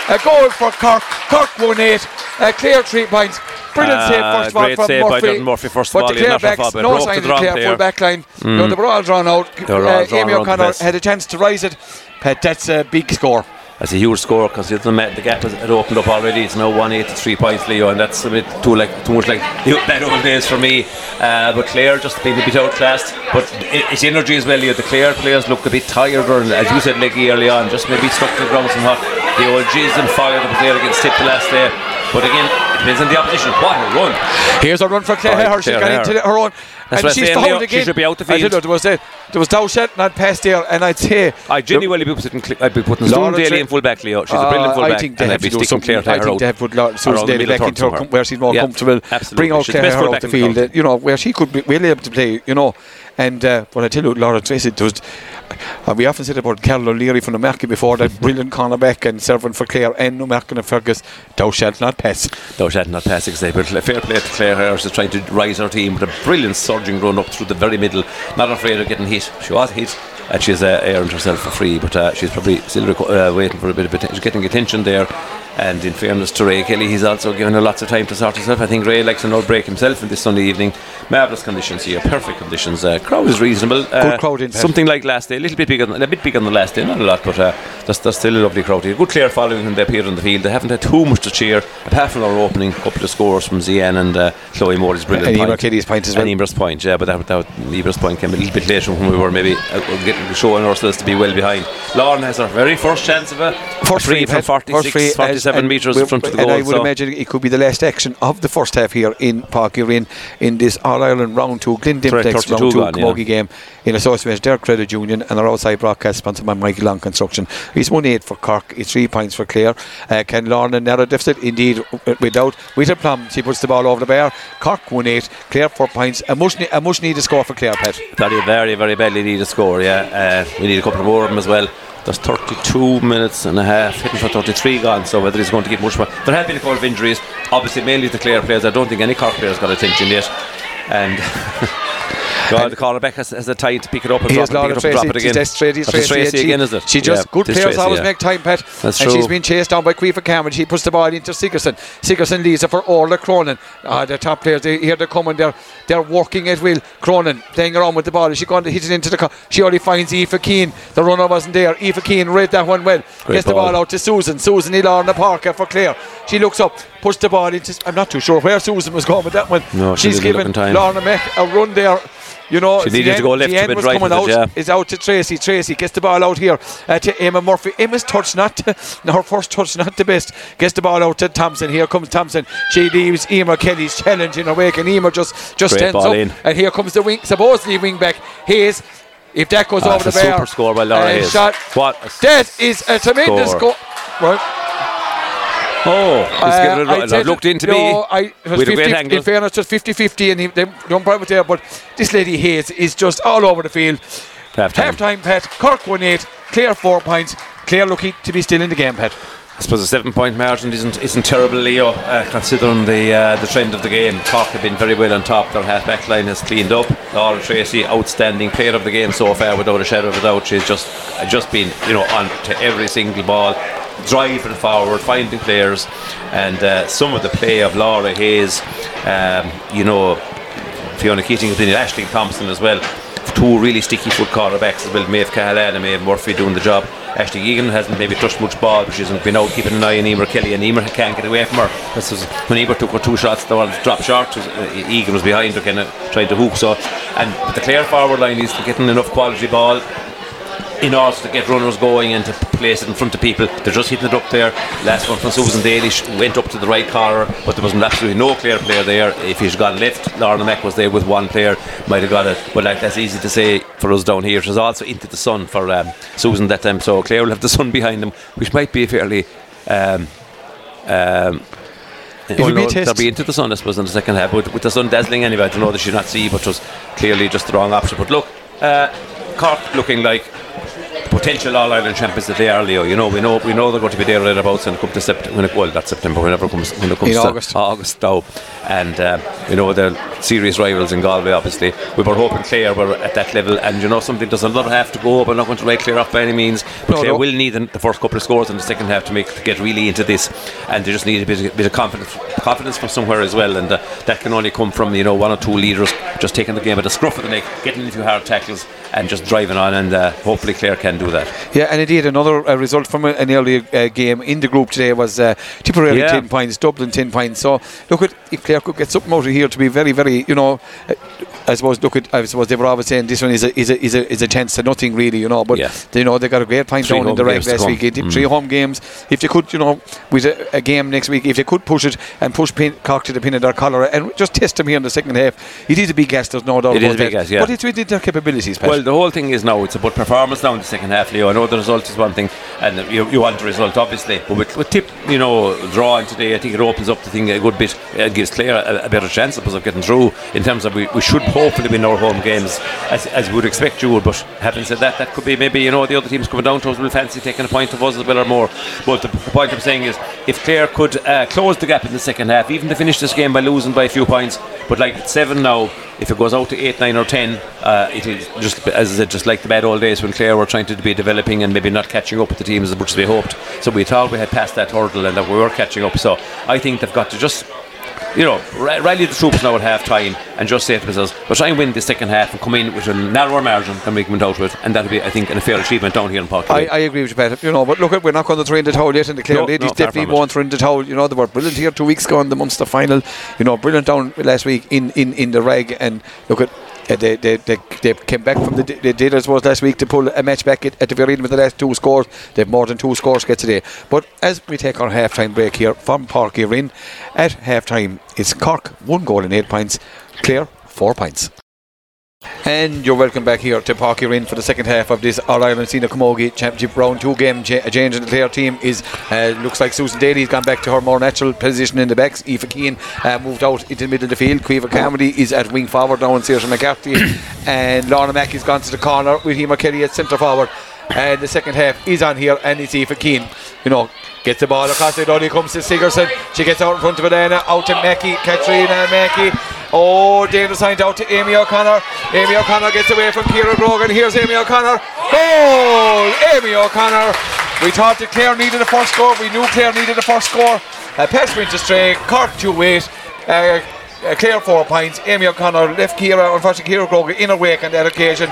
A goal for Cork. Cork won eight. A clear three points. Brilliant Ah, save, first of all, from save by Murphy. Dermot Murphy, first of but all, the clear backs, no sign of the clear there. full back line. No, they were all drawn out. All Uh, drawn Amy O'Connor had a chance to rise it. Pat, that's a big score. That's a huge score because the, the gap has opened up already. It's now one eight to three points, Leo, and that's a bit too like too much like the bad old days for me. Uh, but Clare just being a bit outclassed. But it's energy as well, Leo. The Clare players look a bit tired, or as you said, Leggy early on, just maybe stuck to the ground somewhat. The old jizz and fire that was there against Tip the last day. But again, it depends on the opposition. What a run! Here's a run for Claire Hare. She got into her own. That's and she's fouled Leo. She should be out the I tell field. you, there was there, there was Dowshet not past there, and I'd say I genuinely be putting, I'd be putting Laura Susan Daly in full back, Leo. She's a Uh, brilliant full I think they and have I'd to do sticking something. Claire I think they have to put Susan Daly back into her, somewhere. where she's more Yeah, comfortable. absolutely. Bring out She's Claire Hare out the field, you know, where she could be really able to play, you know. And uh, but I tell you, Laura Treacy, was. And we often said about Carol O'Leary from the market before that brilliant cornerback and serving for Clare and no and Fergus. Thou shalt not pass. She had not passing today, but fair play to Claire Hare. She's trying to rise her team with a brilliant surging run up through the very middle. Not afraid of getting hit. She was hit, and she's uh, earned herself for free, but uh, she's probably still reco- uh, waiting for a bit of atten- she's getting attention there. And in fairness to Ray Kelly, he's also given a lots of time to sort himself. I think Ray likes an old break himself in this Sunday evening. Marvellous conditions here, perfect conditions. Uh, crowd is reasonable. Uh, good crowd in Something like last day, a little bit bigger, a bit bigger than the last day, not a lot, but uh, there's, there's, still a lovely crowd here. Good clear following when they appear on the field. They haven't had too much to cheer, apart from our opening couple of scores from Zian and uh, Chloe Morey's brilliant and point. Eber point as well. And Eber's point, yeah, but that, that Eber's point came a little bit later when we were maybe uh, getting, showing ourselves to be well behind. Lauren has her very first chance of a first free from 46, free, 46 37 metres in front of the goal. And I would so. imagine it could be the last action of the first half here in Park in this All Ireland round two, Glen Dimplex round two gone, Camogie yeah. game in association with their credit union and our outside broadcast sponsored by Michael Long Construction. It's 1 8 for Cork, it's 3 points for Clare. Uh, Ken Lorne and narrow deficit, indeed, without a Plum. She puts the ball over the bar. Cork 1 8, Clare 4 points. A much, a much needed score for Clare, Pet. Very, very, very badly needed score, yeah. Uh, we need a couple more of them as well. There's 32 minutes and a half, hitting for 33 gone, so whether he's going to get much more. There have been a couple of injuries, obviously mainly the Clare players. I don't think any Cork players got attention yet. And [laughs] God, the cornerback has, has the time to pick it up and Here's drop it, Laura pick it up and drop it again. That's Treacy, Treacy, Treacy she, again, is it? She just Yeah, good players Treacy, always yeah. make time, Pat. That's and true. she's been chased down by Queefa Cameron. She puts the ball into Sigerson. Sigerson leads it for Orla Cronin. Uh, the top players, they, here they're coming. They're they're working at will. Cronin playing around with the ball. Is she going to hit it into the? Co- she only finds Aoife Keane. The runner wasn't there. Aoife Keane read that one well. Great Gets the ball. ball out to Susan. Susan Ilarna Parker for Clare. She looks up, puts the ball into. I'm not too sure where Susan was going with that one. No, she she's given. Lorna Meck a run there. You know, She needed to go left the end was right coming out. it, yeah. Is out to Treacy. Treacy gets the ball out here uh, to Emma Murphy. Emma's touch not no, [laughs] her first touch not the best. Gets the ball out to Thompson. Here comes Thompson. She leaves Emma Kelly's challenge in her wake, and Emma just just Great stands up. in. And here comes the wing, supposedly wing back. Hayes. If that goes Ah, over the bar, super score by Laura and Hayes. Shot. What a That is a tremendous score. score. Right. Oh, Uh, given it a I looked into no, me. I, it was with a great 50 angle. In fairness, just 50 50, and he, they don't there, but this lady Hayes is just all over the field. Half time. Half time, Pat. Cork 1 8, Clare 4 points. Clare lucky to be still in the game, Pat. I suppose a seven point margin isn't isn't terrible, Leo, uh, considering the uh, the trend of the game. Cork have been very well on top. Their half back line has cleaned up. Laura Treacy, outstanding player of the game so far, without a shadow of a doubt. She's just just been you know on to every single ball, driving forward, finding players, and uh, some of the play of Laura Hayes, um, you know, Fiona Keating, opinion, Ashling Thompson as well. Two really sticky foot quarterbacks as well. Maeve Cahalan and Maeve Murphy doing the job. Ashling Egan hasn't maybe touched much ball, but she's been out keeping an eye on Emer Kelly, and Emer can't get away from her. This was when Emer took her two shots, the one dropped short. uh, Egan was behind her, kind of trying to hook. So, and the Clare forward line is getting enough quality ball in order to get runners going and to place it in front of people. They're just hitting it up there. Last one from Susan Daly sh- went up to the right corner, but there was absolutely no clear player there. If he'd gone left, Lorna Mack was there with one player, might have got it. But like that's easy to say for us down here. It was also into the sun for um, Susan that time, so Clare will have the sun behind them, which might be a fairly. Um, um, It'll be a test. They'll be into the sun, I suppose, in the second half. But with the sun dazzling anyway, I don't know that she not see, but it was clearly just the wrong option. But look, uh, Cork looking like potential All Ireland champions that they are, Leo. You know, we know we know they're going to be there thereabouts when it comes to September. When it, well, that's September. Whenever it comes, when it comes In to August. August now, and um, you know they're serious rivals in Galway. Obviously, we were hoping Clare were at that level, and you know something does another half to go. up, but not going to write Clare off by any means. But No, Clare no. will need the first couple of scores in the second half to make to get really into this, and they just need a bit, of- bit of confidence, confidence from somewhere as well, and uh, that can only come from you know one or two leaders just taking the game at the scruff of the neck, getting into hard tackles, and just driving on, and uh, hopefully Clare can do that. Yeah, and indeed, another uh, result from an earlier uh, game in the group today was uh, Tipperary Yeah. 10 points, Dublin 10 points. So, look, at if Clare could get something out of here to be very, very, you know, uh, I suppose look at I suppose they were always saying this one is a is a is a, is a chance to nothing really, you know. But Yeah. you know they got a great point Three down in the reg games last week. Mm. Three home games. If they could, you know, with a, a game next week, if they could push it and push pin, Cork to the pin of their collar and just test them here in the second half, it is a big gas. There's no doubt It about is a big that. gas, yeah. But it's within their capabilities. Pat. Well, the whole thing is now it's about performance now in the second half, Leo. I know the result is one thing, and you, you want the result obviously, but with, with tip, you know, drawing today, I think it opens up the thing a good bit. It gives Clare a, a better chance, I suppose, of getting through. In terms of we, we should hopefully win our home games, as, as we would expect you would. But having said that, that could be maybe you know the other teams coming down to us will fancy taking a point of us as well or more. But the, point I'm saying is, if Clare could uh, close the gap in the second half, even to finish this game by losing by a few points, but like seven now, if it goes out to eight, nine, or ten, uh, it is just as I said, just like the bad old days when Clare were trying to be developing and maybe not catching up with the teams as much as we hoped. So we thought we had passed that hurdle and that we were catching up. So I think they've got to just. You know, ra- rally the troops now at half time and just say to themselves, we'll try and win the second half and come in with a narrower margin than we went out with, and that'll be, I think, a fair achievement down here in Park. I, I agree with you, Pat. You know, but look, we're not going to throw in the towel yet in the Clare No, ladies. no, definitely won't throw in the towel. You know, they were brilliant here two weeks ago in the Munster final. You know, brilliant down last week in, in, in the reg. And look at. Uh, they, they, they, they came back from the they did as was last week to pull a match back at, at the very end with the last two scores. They've more than two scores get today. But as we take our half time break here from Park in at half time, it's Cork one goal and eight points, Clare four points. And you're welcome back here to Park in for the second half of this All Ireland Senior Camogie Championship round two game. Cha- a change in the Clare team is uh, looks like Susan Daly's gone back to her more natural position in the backs. Aoife Keane uh, moved out into the middle of the field. Caoimhe Carmody is at wing forward now, and Saoirse McCarthy [coughs] and Lorna Mackey's gone to the corner with Hema Kelly at centre forward. And the second half is on here, and it's Aoife Keane. You know, gets the ball across it. Only comes to Sigerson. She gets out in front of Elena, out to Mackey, Katrina Mackey. Oh, Dana signed out to Amy O'Connor. Amy O'Connor gets away from Kira Grogan. Here's Amy O'Connor. Goal! Amy O'Connor. We thought that Clare needed a first score. We knew Clare needed a first score. Uh, pass went astray. Cork 2 8. Uh, uh, Clare 4 points. Amy O'Connor left Kira, unfortunately, Kira Grogan in a wake on that occasion.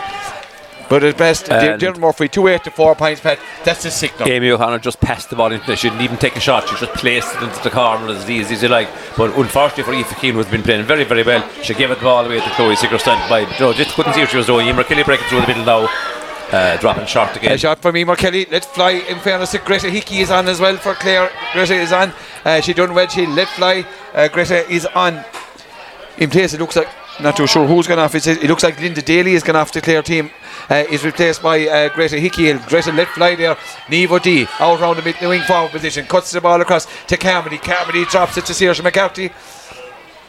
But at best, And- Dylan Murphy 2 8 to 4 points, Pat. That's the signal. Amy O'Connor just passed the ball into. She didn't even take a shot. She just placed it into the corner as easy as you like. But unfortunately for Aoife Keane, who's been playing very, very well, she gave it the ball away to Chloe Sigerson. By know, just couldn't see what she was doing. Emer Kelly breaking through the middle now, uh, dropping short again. A shot from Emer Kelly. Let's fly. In fairness, to Greta Hickey is on as well for Clare. Greta is on. Uh, she done well. She let fly. Uh, Greta is on. In place, it looks like. Not too sure who's gone off. It's, it looks like Linda Daly is gone off the Clare team. Uh, is replaced by uh, Greta Hickey. Greta let fly there. Neve O'Dea out round the mid the wing forward position. Cuts the ball across to Carmody. Carmody drops it to Saoirse McCarthy.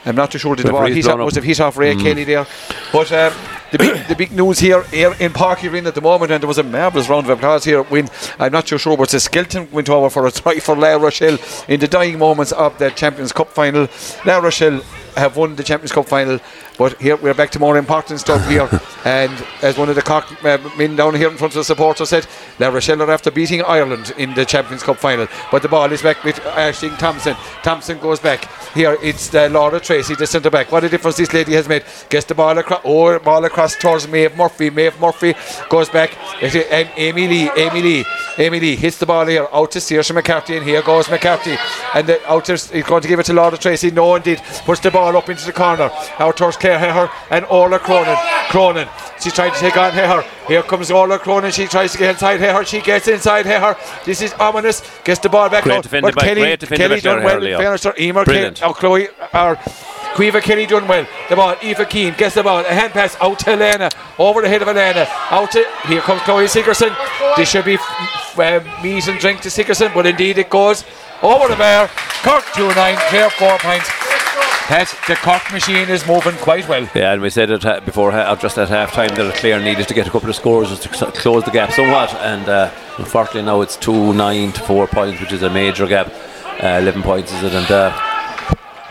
I'm not too sure did the ball hit off, must have hit off Ray Kelly there. But um, the, big, the big news here, here in Park Arena at the moment, and there was a marvellous round of applause here when I'm not too sure, but the Skelton went over for a try for La Rochelle in the dying moments of the Champions Cup final. La Rochelle have won the Champions Cup final, but here we're back to more important stuff here. [laughs] and as one of the Cork uh, men down here in front of the supporters said, La Rochelle are after beating Ireland in the Champions Cup final. But the ball is back with Ashling Thompson. Thompson goes back. Here it's uh, Laura Treacy, the centre back. What a difference this lady has made. Gets the ball across, oh, ball across towards Maeve Murphy. Maeve Murphy goes back. And Amy Lee, Amy Lee, Amy Lee hits the ball here out to Saoirse McCarthy, and here goes McCarthy. And the, out to, he's going to give it to Laura Treacy. No, indeed. Puts the ball up into the corner. Out towards Claire Heher and Orla Cronin. Cronin. She's trying to take on Heher. Here comes Orla Cronin. She tries to get inside Heher. She gets inside Heher. This is ominous. Gets the ball back Great out. defended But by- Kelly, Kelly done well. Heher, Leo. In fairness to her, Emer Brilliant. Kelly, oh, Chloe, or Caoimhe Kelly done well. The ball, Aoife Keane gets the ball. A hand pass out to Elena. Over the head of Elena. Out to, here comes Chloe Sigerson. This should be f- uh, meat and drink to Sigerson, but indeed it goes over the bar. Cork 2 9, Clare 4 points. Pat, the Cork machine is moving quite well. Yeah, and we said it uh, before, uh, just at half time, that Clare needed to get a couple of scores just to close the gap somewhat. And uh, unfortunately, now it's 2 9 to 4 points, which is a major gap. Uh, 11 points is it? And uh,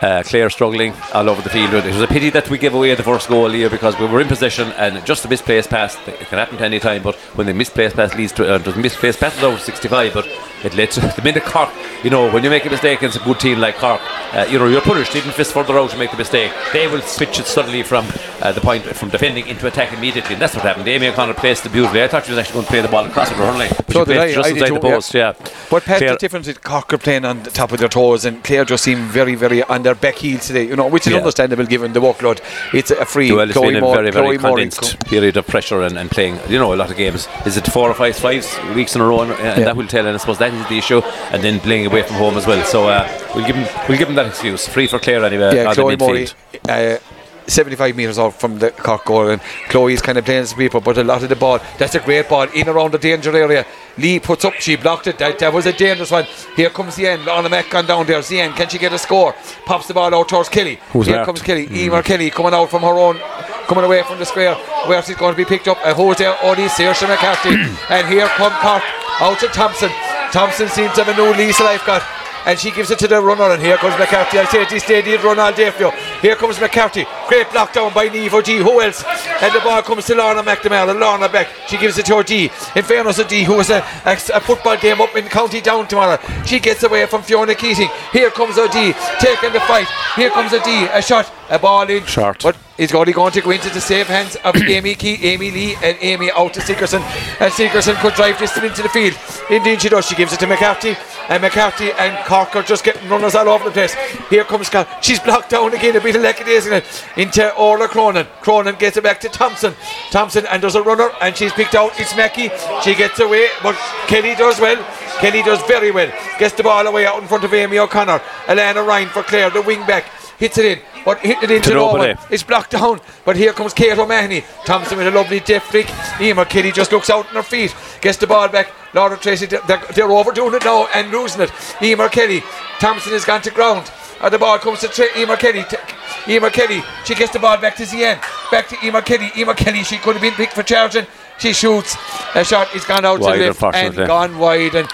uh, Clare struggling all over the field. It was a pity that we gave away the first goal here because we were in possession and just a misplaced pass. It can happen to any time, but when the misplaced pass leads to uh, misplaced pass is over 65, but it led to [laughs] the minute Cork you know, when you make a mistake against a good team like Cork, uh, you know, you're punished even fist further out to make the mistake. They will switch it suddenly from uh, the point from defending into attack immediately, and that's what happened. Amy O'Connor placed the beautifully. I thought she was actually going to play the ball across with her line. So did I. Just I inside the too, yeah. yeah. But Pat, Claire- the difference is Cork are playing on the top of their toes, and Clare just seem very, very on their back heels today. You know, which is Yeah. understandable given the workload. It's a free. Well, it's Chloe been a Moore- very, very Chloe Moore period of pressure and, and playing, you know, a lot of games. Is it four or five, five weeks in a row? And, and Yeah. that will tell, and I suppose that is the issue. And then playing away from home as well. So uh, we'll give them, we'll give them that excuse. Free for Clare anyway. yeah, Chloe the Morey, midfield. uh, 75 metres off from the Cork goal, and Chloe's kind of playing as people, but a lot of the ball, that's a great ball in around the danger area. Lee puts up, she blocked it, that, that was a dangerous one. Here comes the end, Lorna Mack gone down there. Zien, can she get a score? Pops the ball out towards Kelly. Who's Here marked? comes Kelly, Emer Kelly coming out from her own, coming away from the square, where she's going to be picked up. A hose there, Odie Saoirse McCarthy, and here come Cork out to Thompson. Thompson seems to have a new lease of life got and she gives it to the runner and here comes McCarthy. I say at this stage he'd run all day for you here comes McCarthy. Great block down by Nevo G. Who else? And the ball comes to Lorna McNamara. Lorna back. She gives it to her D. In fairness to D who was a, a, a football game up in County Down tomorrow. She gets away from Fiona Keating. Here comes her D taking the fight. Here comes a D a shot a ball in Short. but it's only going to go into the safe hands of [coughs] Amy Key, Amy Lee, and Amy out to Sigerson. And Sigerson could drive this into the field. Indeed, she does. She gives it to McCarthy, and McCarthy and Cork are just getting runners all over the place. Here comes Scott. She's blocked down again. A bit of lackadaisicalness into Orla Cronin. Cronin gets it back to Thompson. Thompson, and there's a runner, and she's picked out. It's Mackey. She gets away, but Kelly does well. Kelly does very well. Gets the ball away out in front of Amy O'Connor. Alana Ryan for Clare, the wing back. Hits it in, but hit it into To no nobody. It's blocked down, but here comes Kate O'Mahony. Thompson with a lovely deft flick. Emer Kelly just looks out on her feet, gets the ball back. Laura Treacy, they're, they're overdoing it now and losing it. Emer Kelly, Thompson has gone to ground. And the ball comes to Tra- Emer Kelly. T- Emer Kelly, she gets the ball back to Zien. Back to Emer Kelly. Emer Kelly, she could have been picked for charging. She shoots. A shot is gone out Wide, to left and gone wide. And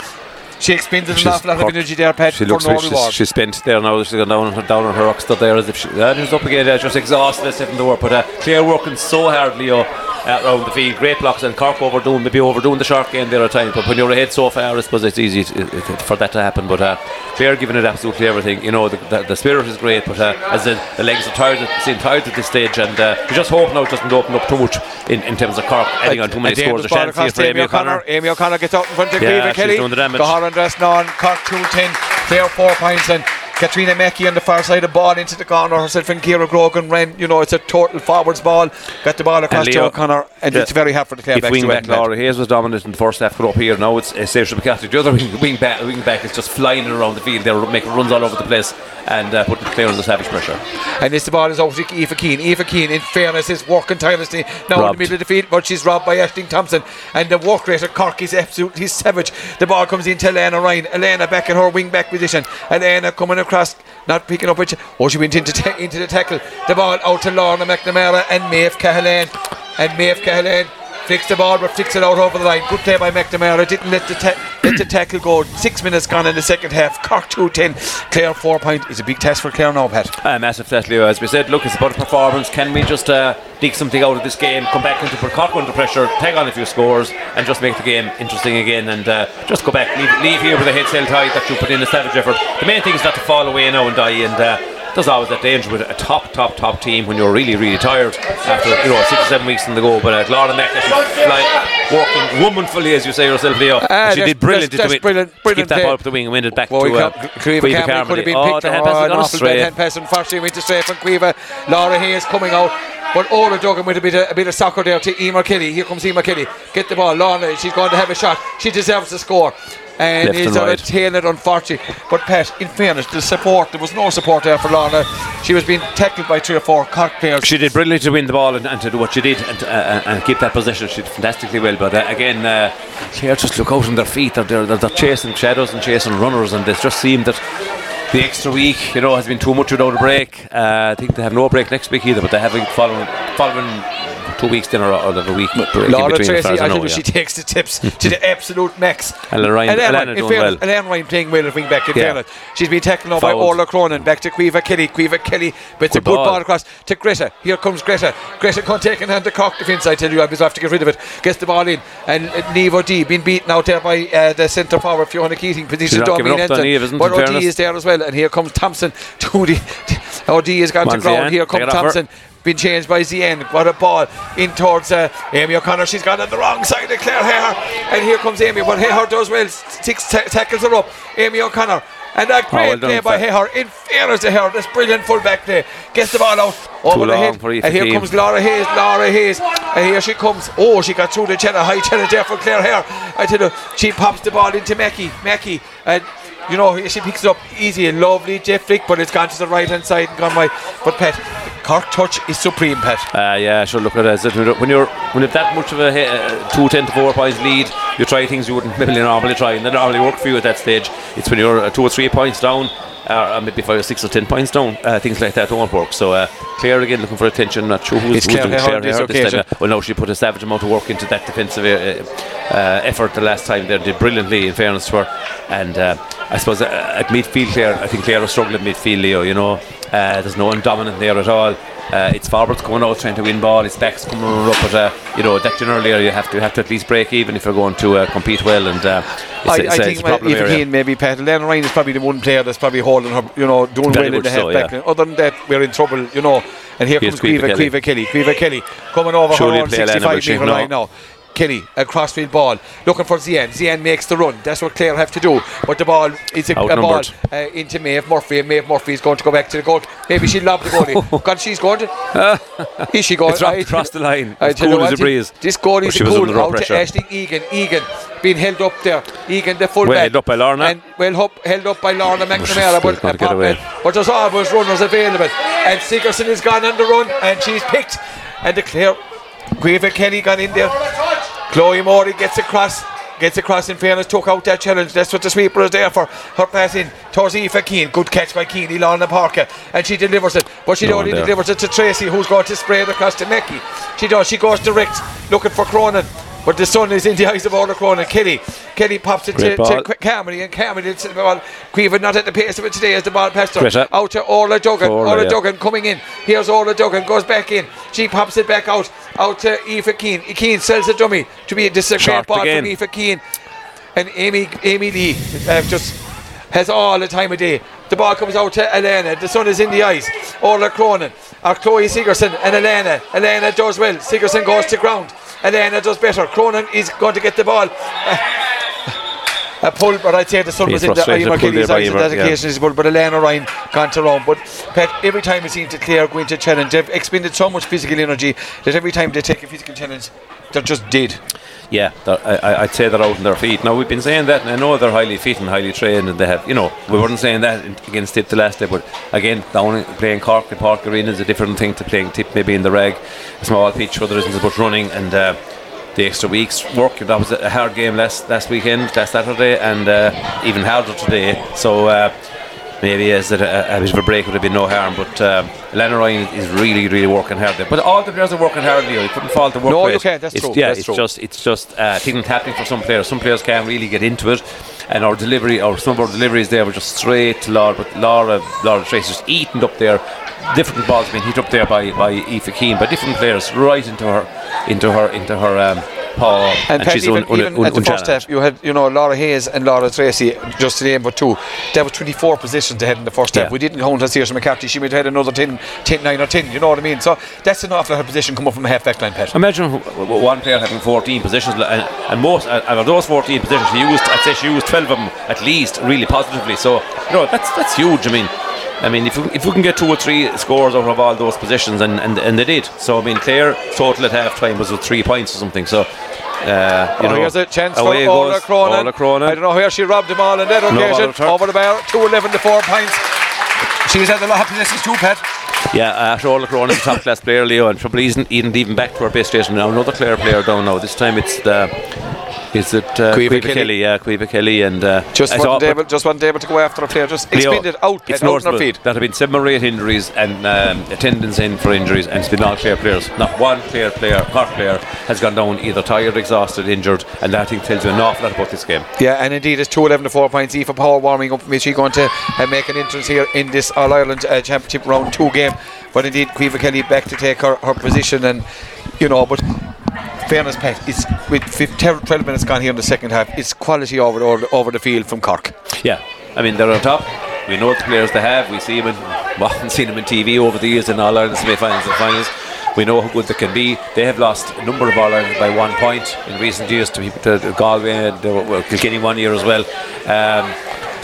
she expended She's lot of energy there, Pat, She looks like she's, she's spent there now. She's gone down on her, down on her rockster there as if she, uh, she's up again. Uh, just exhausted, in the work. But uh, Claire working so hard, Leo, uh, around the field. Great blocks and Cork overdoing, maybe overdoing the short game there at times. But when you're ahead so far, I suppose it's easy to, it, it- for that to happen. But uh, Claire giving it absolutely everything. You know, the, the, the spirit is great, but uh, as the, the legs are tired, at- seem tired at this stage, and uh, we just hope now it doesn't open up too much in, in terms of Cork adding on too many scores. A chance here for Amy O'Connor. Amy O'Connor gets out in front of Yeah, she's Kelly. doing the damage. Goharan Dressnon, Cork 210, Clare 4 points, and Katrina Mackey on the far side of ball into the corner. Herself and Kira Grogan ran, you know, it's a total forwards ball. Got the ball across to Leo- O'Connor, and Yeah. it's very hard for the Clare if wing to back. Laura Hayes was dominant in the first half, up here now it's uh, Saoirse McCarthy. The other wing, wing back, wing back is just flying around the field. They're making runs all over the place and uh, putting Clare under savage pressure. And this the ball is over to Aoife Keane. Aoife Keane, in fairness, is working tirelessly now in the Robbed. middle of the field, but she's robbed by Ashling Thompson. And the work rate of Cork is absolutely savage. The ball comes into Elena Ryan. Elena back in her wing back position. Elena coming across, not picking up which. Oh, she went into, ta- into the tackle. The ball out to Lorna McNamara and Maeve Cahalan. And Maeve Cahalan flicks the ball, but flicks it out over the line. Good play by McNamara. Didn't let the, ta- let the tackle go. Six minutes gone in the second half. Cork 2 10. Clare 4 point. is a big test for Clare now, Pat. Uh, massive test, Leo. As we said, look, it's about a performance. Can we just uh, dig something out of this game, come back into Cork under pressure, tag on a few scores, and just make the game interesting again, and uh, just go back, leave, leave here with a head held tight that you put in a savage effort. The main thing is not to fall away now and die, and uh, there's always that danger with a top, top, top team when you're really, really tired after you know six or seven weeks in the go. But uh, Laura Mack, she fly, working womanfully, as you say yourself, Leo. Ah, she did brilliant that's- to, that's win, brilliant- to brilliant keep that ball up the wing and win it back Well, to uh, Caoimhe Cameron could have been Oh, picked the on hand pass has an awful bad hand pass. Unfortunately, went astray from Caoimhe. Laura Hayes coming out. But Orla Duggan with a bit of, a bit of soccer there to Emer Kelly. Here comes Emer Kelly. Get the ball. Lorna, she's going to have a shot. She deserves to score. And Left he's and right. tail it, unfortunately. But Pat, in fairness, the support, there was no support there for Lorna. She was being tackled by three or four Cork players. She did brilliantly to win the ball and, and to do what she did and, uh, uh, and keep that possession. She did fantastically well. But uh, again, uh, Clare just look out on their feet. They're, they're, they're chasing shadows and chasing runners, and it just seemed that the extra week, you know, has been too much without a break. Uh, I think they have no break next week either, but they haven't following following two weeks dinner out of a week. break Laura between, Treacy, I I know, think yeah. she takes the tips to the absolute max. Ellen Ryan- And Ellen, are doing fairness, well. Ellen Ryan playing well at wing back. In Yeah. fairness, she's been tackled now by. Orla Cronin. Back to Caoimhe Kelly. Caoimhe Kelly, but it's a Good ball. across to Greta. Here comes Greta. Greta can't take in hand the cock defence. I tell you, I was have to get rid of it. Gets the ball in, and Neve O'Dea been beaten out there by uh, the centre forward Fiona Keating. Position not down giving being up, Donny, entered. isn't But O'Dea is there as well, and here comes Thompson. To [laughs] the O'Dea has gone to ground. Here comes it off her. Thompson been changed by Zien. What a ball in towards uh, Amy O'Connor. She's gone on the wrong side of Claire Hare. And here comes Amy. But Hare does well. Six ta- tackles her up. Amy O'Connor. And that great Oh, well play by Hare. In fairness to Hare. This brilliant full back play. Gets the ball out. Over the long head. And here comes Laura Hayes. Laura Hayes. And here she comes. Oh, she got through the channel. High challenge there for Claire Hare. I tell you, she pops the ball into Mackey. Mackey. And you know, she picks it up easy and lovely, Jeff Flick, but it's gone to the right hand side and gone wide. But Pet, Cork touch is supreme, Pet. Uh, yeah, sure. Look at it. When you're when you've that much of a he- uh, two ten to four points lead, you try things you wouldn't [laughs] normally try, and they normally work for you at that stage. It's when you're uh, two or three points down, uh, or maybe five or six or ten points down. Uh, things like that don't work. So uh, Claire again looking for attention. Not sure who's, It's who's Claire doing on this this time. Well, no, she put a savage amount of work into that defensive uh, uh, effort the last time. They did brilliantly, in fairness to her. And uh, I suppose uh, at midfield, Claire, I think Claire was struggling at midfield, Leo. You know, uh, there's no one dominant there at all. Uh, it's forwards coming out trying to win ball. It's backs coming up, but uh, you know that generally you have to have to at least break even if you're going to uh, compete well. And uh, it's, I, a- it's, I a- think it's problem Keane, maybe Pat. Lena Ryan is probably the one player that's probably holding her, you know, doing Very well in the half so, back yeah. Other than that, we're in trouble, you know. And here Here's comes Caoimhe, Caoimhe Caoimhe Kelly. Kelly coming over Surely her own 65 will she? metre line now. Kelly, a crossfield ball, looking for Zien. Zien makes the run. That's what Clare have to do. But the ball is a, a ball uh, into Maeve Murphy. And Maeve Murphy is going to go back to the goal. Maybe she'll lob the goalie. [laughs] God, she's going to. [laughs] Is she going? It's I- across the line. It's cool as a breeze. This goal is cool out to pressure. Ashling Egan. Egan being held up there. Egan, the full Well held up by Lorna. And well up, held up by Lorna McNamara. But, can't get away. but there's always runners available. And Sigerson is gone on the run and she's picked. And the clear. Caoimhe Kelly got in there. Chloe Morey gets across. Gets across in fairness, took out that challenge. That's what the sweeper is there for. Her pass in towards Aoife Keane. Good catch by Keane, Lorna Parker. And she delivers it. But she No only delivers it to Treacy, who's going to spray it across to Mackey. She does. She goes direct, looking for Cronin. But the sun is in the eyes of Orla Cronin. Kelly. Kelly pops it to, Great to ball. Qu- Carmody, and Carmody it's the ball. Caoimhe not at the pace of it today as the ball passed her. Out to Orla Duggan. Orla, Orla yeah. Duggan coming in. Here's Orla Duggan, goes back in. She pops it back out. Out to Aoife Keane. Keane sells a dummy to be a Sharp ball again. from Aoife Keane. And Amy Amy Lee uh, just has all the time of day. The ball comes out to Elena. The sun is in the eyes. Orla Cronin, or Chloe Sigerson, and Elena. Elena does well. Sigerson goes to ground. Elena does better. Cronin is going to get the ball. A pull, but I'd say the sun was in the frustrated, Eva pulled Kelly's there by eyes on that yeah. occasion. Is but Elena Ryan can't round. But Pat, every time it seems to Clare going to challenge, they've expended so much physical energy that every time they take a physical challenge, they're just dead. Yeah, I, I'd say they're out on their feet. Now we've been saying that, and I know they're highly fit and highly trained, and they have, you know, we weren't saying that against Tip the last day, but again, down playing Cork and Park Arena is a different thing to playing Tip maybe in the reg, a small pitch where there isn't as much running, and uh, the extra weeks work. That was a hard game last last weekend, last Saturday, and uh, even harder today. So. Uh, Maybe as a, a, bit of a break would have been no harm, but um, Lennon Ryan is really, really working hard there. But all the players are working hard. You couldn't fault the work No, rate. can't, that's it's, true, Yeah, that's it's true. just it's just uh, things happening for some players. Some players can't really get into it, and our delivery, or some of our deliveries there were just straight to Laura. But Laura, Laura Trace just eaten up there. Different balls being hit up there by by Aoife Keane, by different players, right into her, into her, into her um, paw, And, Pat, she's even, un, un, even un, at the first half, you had you know Laura Hayes and Laura Treacy just today, but two. There was 24 positions ahead in the first half. Yeah. We didn't count on Saoirse McCarthy. She might have had another 10, 10, 9 or 10. You know what I mean? So that's an awful position come up from a half back line, Pat. Imagine one player having 14 positions, and, and most and of those 14 positions, she used, I'd say she used 12 of them at least, really positively. So, you know, that's that's huge. I mean, I mean, if we, if we can get two or three scores out of all those positions, and, and, and they did. So, I mean, Claire total at half time was with three points or something. So, uh, you Oh, know, here's a chance for goes Cronin. Orla Cronin. I don't know where she robbed them all on that occasion. Over the bar, 211 to 4 points. She's had a lot of possessions too, Pat. Yeah, after all the Cronin, top class player Leo, and probably isn't even even back to our base station now. Another Clare player down now. This time it's the Is it uh, Caoimhe Kelly. Yeah, Caoimhe Kelly. And uh, Just one wasn't, able, just wasn't able to go after a player. Just Leo, expended out, It's out her feet. that have been seven or eight injuries and um, attendance in for injuries, and it's been all clear players. Not one clear player, Cork player, has gone down either tired, exhausted, injured, and that I think tells you an awful lot about this game. Yeah, and indeed it's two eleven to 4 points. Eva Power warming up. Is she going to uh, make an entrance here in this All Ireland uh, Championship round 2 game? But indeed, Caoimhe Kelly back to take her, her position, and you know, but fairness, Pat, it's with fif- 12 minutes gone here in the second half, it's quality over, over, over the field from Cork. Yeah, I mean they're on top. We know the players they have. We see them in, well, [laughs] haven't seen them in TV over the years in All Ireland semi-finals and finals. We know how good they can be. They have lost a number of All Ireland by one point in recent years to, to Galway and well, Kilkenny one year as well. Um,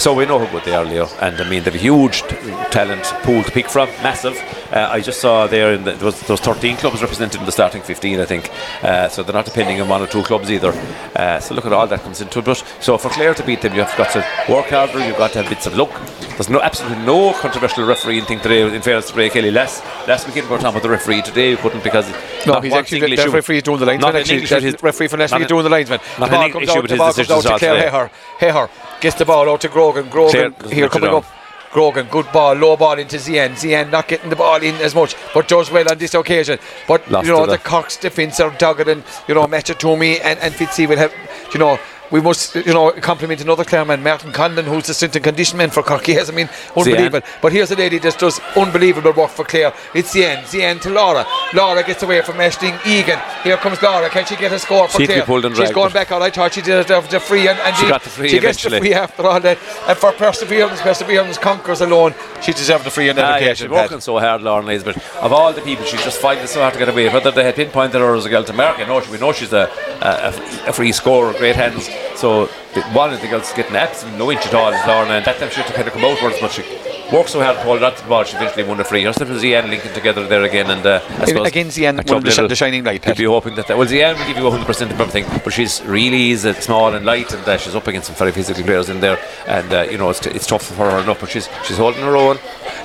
so we know how good they are, Leo. And I mean, they've a huge t- talent pool to pick from, massive. Uh, I just saw there in the, there was there was 13 clubs represented in the starting 15, I think. Uh, so they're not depending on one or two clubs either. Uh, so look at all that comes into it. But so for Clare to beat them, you've got to work harder. You've got to have bits of luck. There's no absolutely no controversial refereeing thing today. In fairness to Ray Kelly, last last weekend we were talking about the referee. Today we couldn't because No, he's actually the referee is doing the linesman. Not Actually, English the referee for last week is doing the linesman. not the an ball ing- comes issue with his decisions Claire today. Hayher. Gets the ball out to Grogan. Grogan here coming up. Grogan, good ball, low ball into Zien. Zien not getting the ball in as much, but does well on this occasion. But Lost you know the Cox defence are dogged, and you know Matchatumi and and Fitzy will have, you know. We must, you know, compliment another Clare man, Martin Condon, who's the strength and condition man for Cork. [laughs] He has, I mean, unbelievable. But here's a lady that does unbelievable work for Clare. It's the end, the end to Laura. Laura gets away from Ashling Egan. Here comes Laura. Can she get a score for She'd Clare? and She's dragged, going back out. I thought she did it the free, and, and She got the free She gets the eventually. free after all that. And for perseverance, perseverance conquers alone. She deserved the free on that Ah, yeah, she's working so hard, Lauren Lees, but of all the people, she's just finding it so hard to get away. Whether they had pinpointed her as a girl to America, no, we know she's a, a, a free scorer, great hands. So the- one of the girls getting absolutely no inch at all is Lauren, and that time she had to kind of come outwards, but she worked so hard to hold on to the ball, she eventually won the free. Herself and Zian linking together there again, and uh, I suppose Again, Zian, the, sh- the shining light. You'd be hoping that, that well, Zian will give you 100% of everything, but she's really is uh, small and light, and uh, she's up against some very physical players in there, and uh, you know it's, it's tough for her enough, but she's she's holding her own.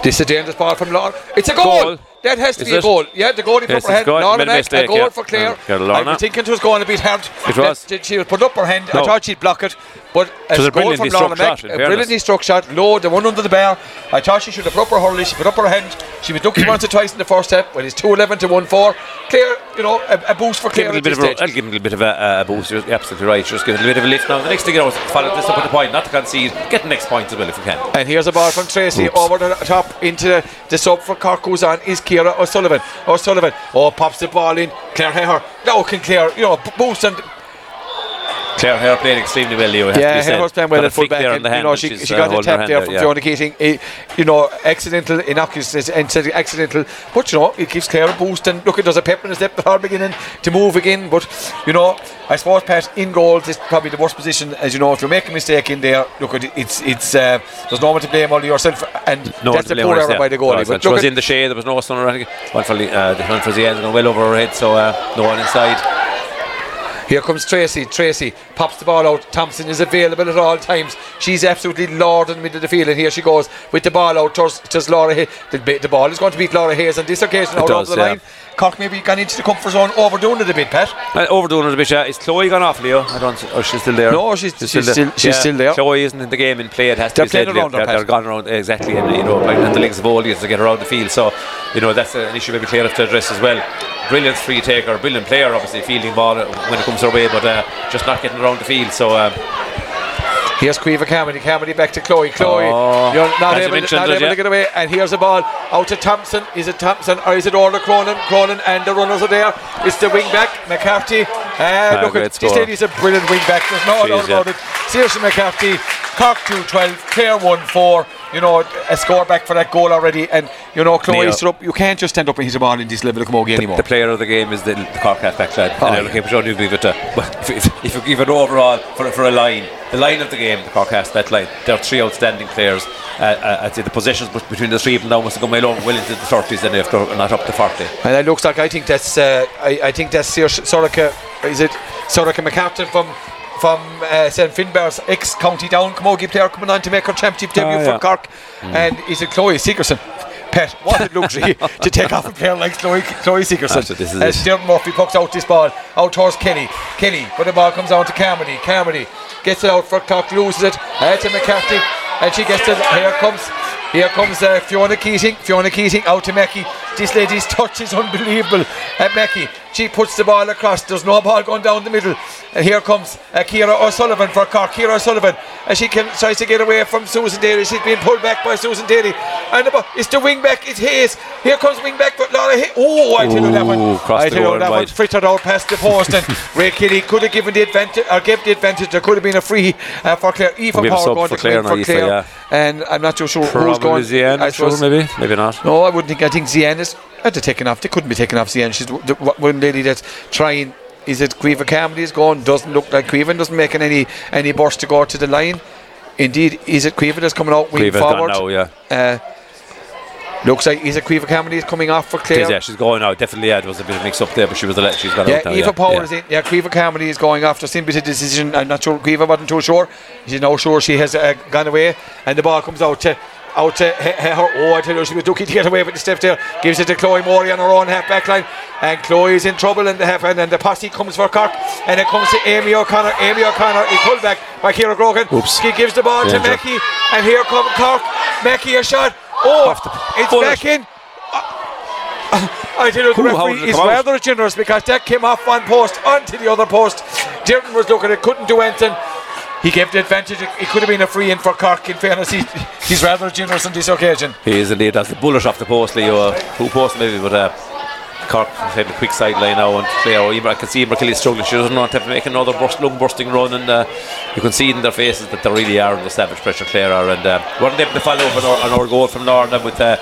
This is a dangerous ball from Laura. It's a goal. Goal. That has to Is be a it? goal. Yeah, the goal in Yes, her it's goal. A a goal yeah. for Claire. Yeah, I was thinking it was going a bit hard. It was. That- She was put up her hand. I thought she'd block it, but a a goal from Lorna struck Mack, shot, in a brilliantly struck shot, low, the one under the bar. I thought she should have put up her hurley. She put up her hand. She was lucky once or twice in the first step. Well, it's two eleven to one four. Claire, you know, a, a boost for Give Claire it a at this stage. I'll give him a little bit of a, a boost. You're absolutely right. Just give it a little bit of a lift now. The next thing you know is follow this up at the point, not to concede. Get the next point as well if you can. And here's a ball from Treacy Oops. over the top into the sub for Cork who's on is Kira O'Sullivan. O'Sullivan. Oh, pops the ball in. Claire Heher. Now can Claire, you know, boost and Claire Hare playing extremely well, Leo. it yeah, be was playing well Got at flick full back. there on And, the you know, she, she got a tap her there from yeah. Fiona Keating. Eh, you know, accidental, innocuous, of accidental. But you know, it gives Claire a boost. And look, it does a pep in the step at her beginning to move again. But you know, I suppose Pat in goals is probably the worst position. As you know, if you make a mistake in there, look, it, it's it's uh, there's no one to blame only yourself. And No that's a poor error yeah. by the No, goalie. it's but she was in the shade. There was no sun or anything. One for the uh, the one for the end going well over her head, so uh, no one inside. Here comes Treacy. Treacy pops the ball out. Thompson is available at all times. She's absolutely lord in the middle of the field, and here she goes with the ball out towards, towards Laura Hayes. The, the ball is going to beat Laura Hayes on this occasion out does, over the yeah. line. Cork maybe gone into the comfort zone, overdoing it a bit, Pat. Uh, overdoing it a bit. Yeah. Is Chloe gone off, Leo? I don't. Or she's still there? No, she's- she's still- she's still there. Chloe isn't in the game in play. It has to They're be said. around They're, they're gone around exactly, and you know, and the legs of all to get around the field. So, you know, that's an issue maybe Claire have to address as well. Brilliant free taker, brilliant player, obviously fielding ball when it comes her way, but uh, just not getting around the field. So. Um, Here's Caoimhe Carmody. Carmody back to Chloe. Chloe, Oh, you're not able, not able yeah. to get away. And here's a ball out to Thompson. Is it Thompson or is it Orla Cronin? Cronin and the runners are there. It's the wing back, McCarthy. Uh, look at this lady's a brilliant wing back. There's no doubt about it. Seriously, McCarthy. Cork 2 12, Clare 1 4. You know, a score back for that goal already. And, you know, Chloe Leo. stood up. You can't just stand up and hit a ball in this level of camogie anymore. The player of the game is the, the Cork halfback lad. Oh, and yeah. I'm looking for John you give it if, if you give it overall for, for a line, the line of the game, the Cork halfback line, there are three outstanding players. Uh, uh, I'd say the positions between the three of them now must have gone well, over, well into the 30s and after not up to 40. And it looks like I think that's uh, I, I think that's Sir Soraka is it Soraka McCartan from from uh, St Finbarr's ex County Down camogie player coming on to make her championship debut Ah, for yeah. Cork and is it Chloe Sigerson What a luxury [laughs] to take off a player like Chloe, Chloe. That's what this is As it. Stewart Murphy pucks out this ball, out towards Kenny. Kenny, but the ball comes down to Carmody. Carmody gets it out for Cock, loses it. Uh, to McCarthy, and she gets it. Here comes. Here comes uh, Fiona Keating. Fiona Keating out to Mackey. This lady's touch is unbelievable at Mackey. She puts the ball across. There's no ball going down the middle. And here comes uh, Kira O'Sullivan for Cork. Kira O'Sullivan. And she can, tries to get away from Susan Daly. She's being pulled back by Susan Daly. And the ball, it's the wing back. It's Hayes. Here comes wing back. But Laura Hayes. Oh, I tell you that one. I tell you that one frittered out past the post. and [laughs] Ray Kelly could have given the advantage or gave the advantage. There could have been a free uh, for Clare. Eva Power going for to Clare for Clare. yeah. And I'm not too sure who's Probably going. Zian, I sure, maybe, maybe not. no, I wouldn't think. I think Zian is. I'd have taken off. They couldn't be taken off the end. She's the one lady that's trying. Is it Caoimhe is going? Doesn't look like Caoimhe. Doesn't making any any burst to go to the line. Indeed, is it Caoimhe that's coming out wing Caoimhe's gone now, yeah. Uh, looks like is it Caoimhe Carmody is coming off for Clare. Yeah, she's going out. Definitely, yeah, there was a bit of mix up there, but she was the she's gone Yeah, out now. Eva yeah. Power yeah. is in. Yeah, Caoimhe Carmody is going after simply a decision. I'm not sure. Caoimhe wasn't too sure. She's now sure she has uh, gone away, and the ball comes out to. Out to he- he- her. Oh, I tell you, she was lucky to get away with the step there. Gives it to Chloe Morey on her own half back line. And Chloe is in trouble in the half. And the posse comes for Cork. And it comes to Amy O'Connor. Amy O'Connor is pulled back by Kira Grogan. Oops. She gives the ball to Danger. Mackey. And here comes Cork. Mackey a shot. Oh, it's it. back in. Uh, [laughs] I tell you, the Ooh, referee is come out? rather generous because that came off one post onto the other post. Dirton was looking it, couldn't do anything. He gave the advantage. It, could have been a free in for Cork. In fairness, he, he's rather generous on this occasion. He is indeed. That's the bullet off the post, Leo. Uh, who post maybe, but uh, Cork had a quick sideline now, and Leo, I can see Emer Kelly struggling. She doesn't want to have to make another burst, lung bursting run, and uh, you can see in their faces that they really are under savage pressure. Clare are, and uh, weren't able to follow up on our, on our goal from Lorna with. Uh,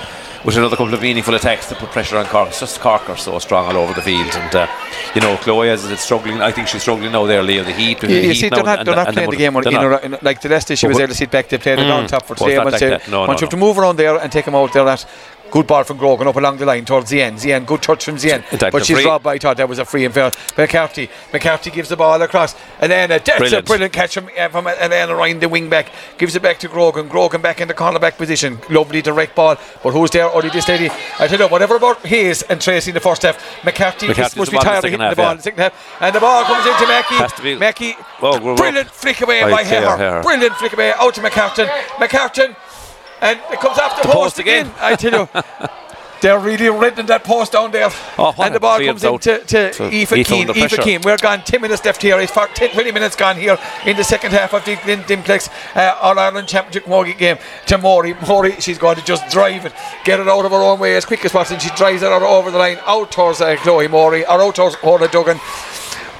with another couple of meaningful attacks to put pressure on Cork. It's just Cork are so strong all over the field, and uh, you know Chloe is is struggling. I think she's struggling now. There, Leo, the heat. the You, heat see, they're not, and- they're not playing the game on, they're not. a, in a- like the last day she was able to sit back. They played it on top for Well, today. it's I not must like that. No, want no, you have to move around there and take him out there. That good ball from Grogan up along the line towards Zien. Zien, good touch from Zien. But she's free- robbed. I thought that was a free and fair. McCarthy, McCarthy gives the ball across. Elena, that's a Brilliant. brilliant catch from, uh, from Elena Ryan, the wing back. Gives it back to Grogan. Grogan back in the cornerback position. Lovely direct ball. But who's there? Only this lady. I tell you, whatever about Hayes and Treacy in the first half, McCarthy McCarthy's must be the tired of hitting the ball yeah. in the second half. And the ball comes into Mackey. Has to be- Mackey, Well, we're- brilliant flick away by. Heher. Brilliant flick away out to McCartan. McCartan, and it comes after the, post, post again. again. I tell you. [laughs] They're really ridding that post down there. Oh, and the ball comes in to So Aoife Aoife Keane. Aoife. Keane. We're gone 10 minutes left here. It's for 10, 20 minutes gone here in the second half of the Glen Dimplex uh, All Ireland Championship Morgan game to Morey. Morey, she's going to just drive it, get it out of her own way as quick as possible. She drives it out over the line, out towards uh, Chloe Morey, or out towards Orla Duggan.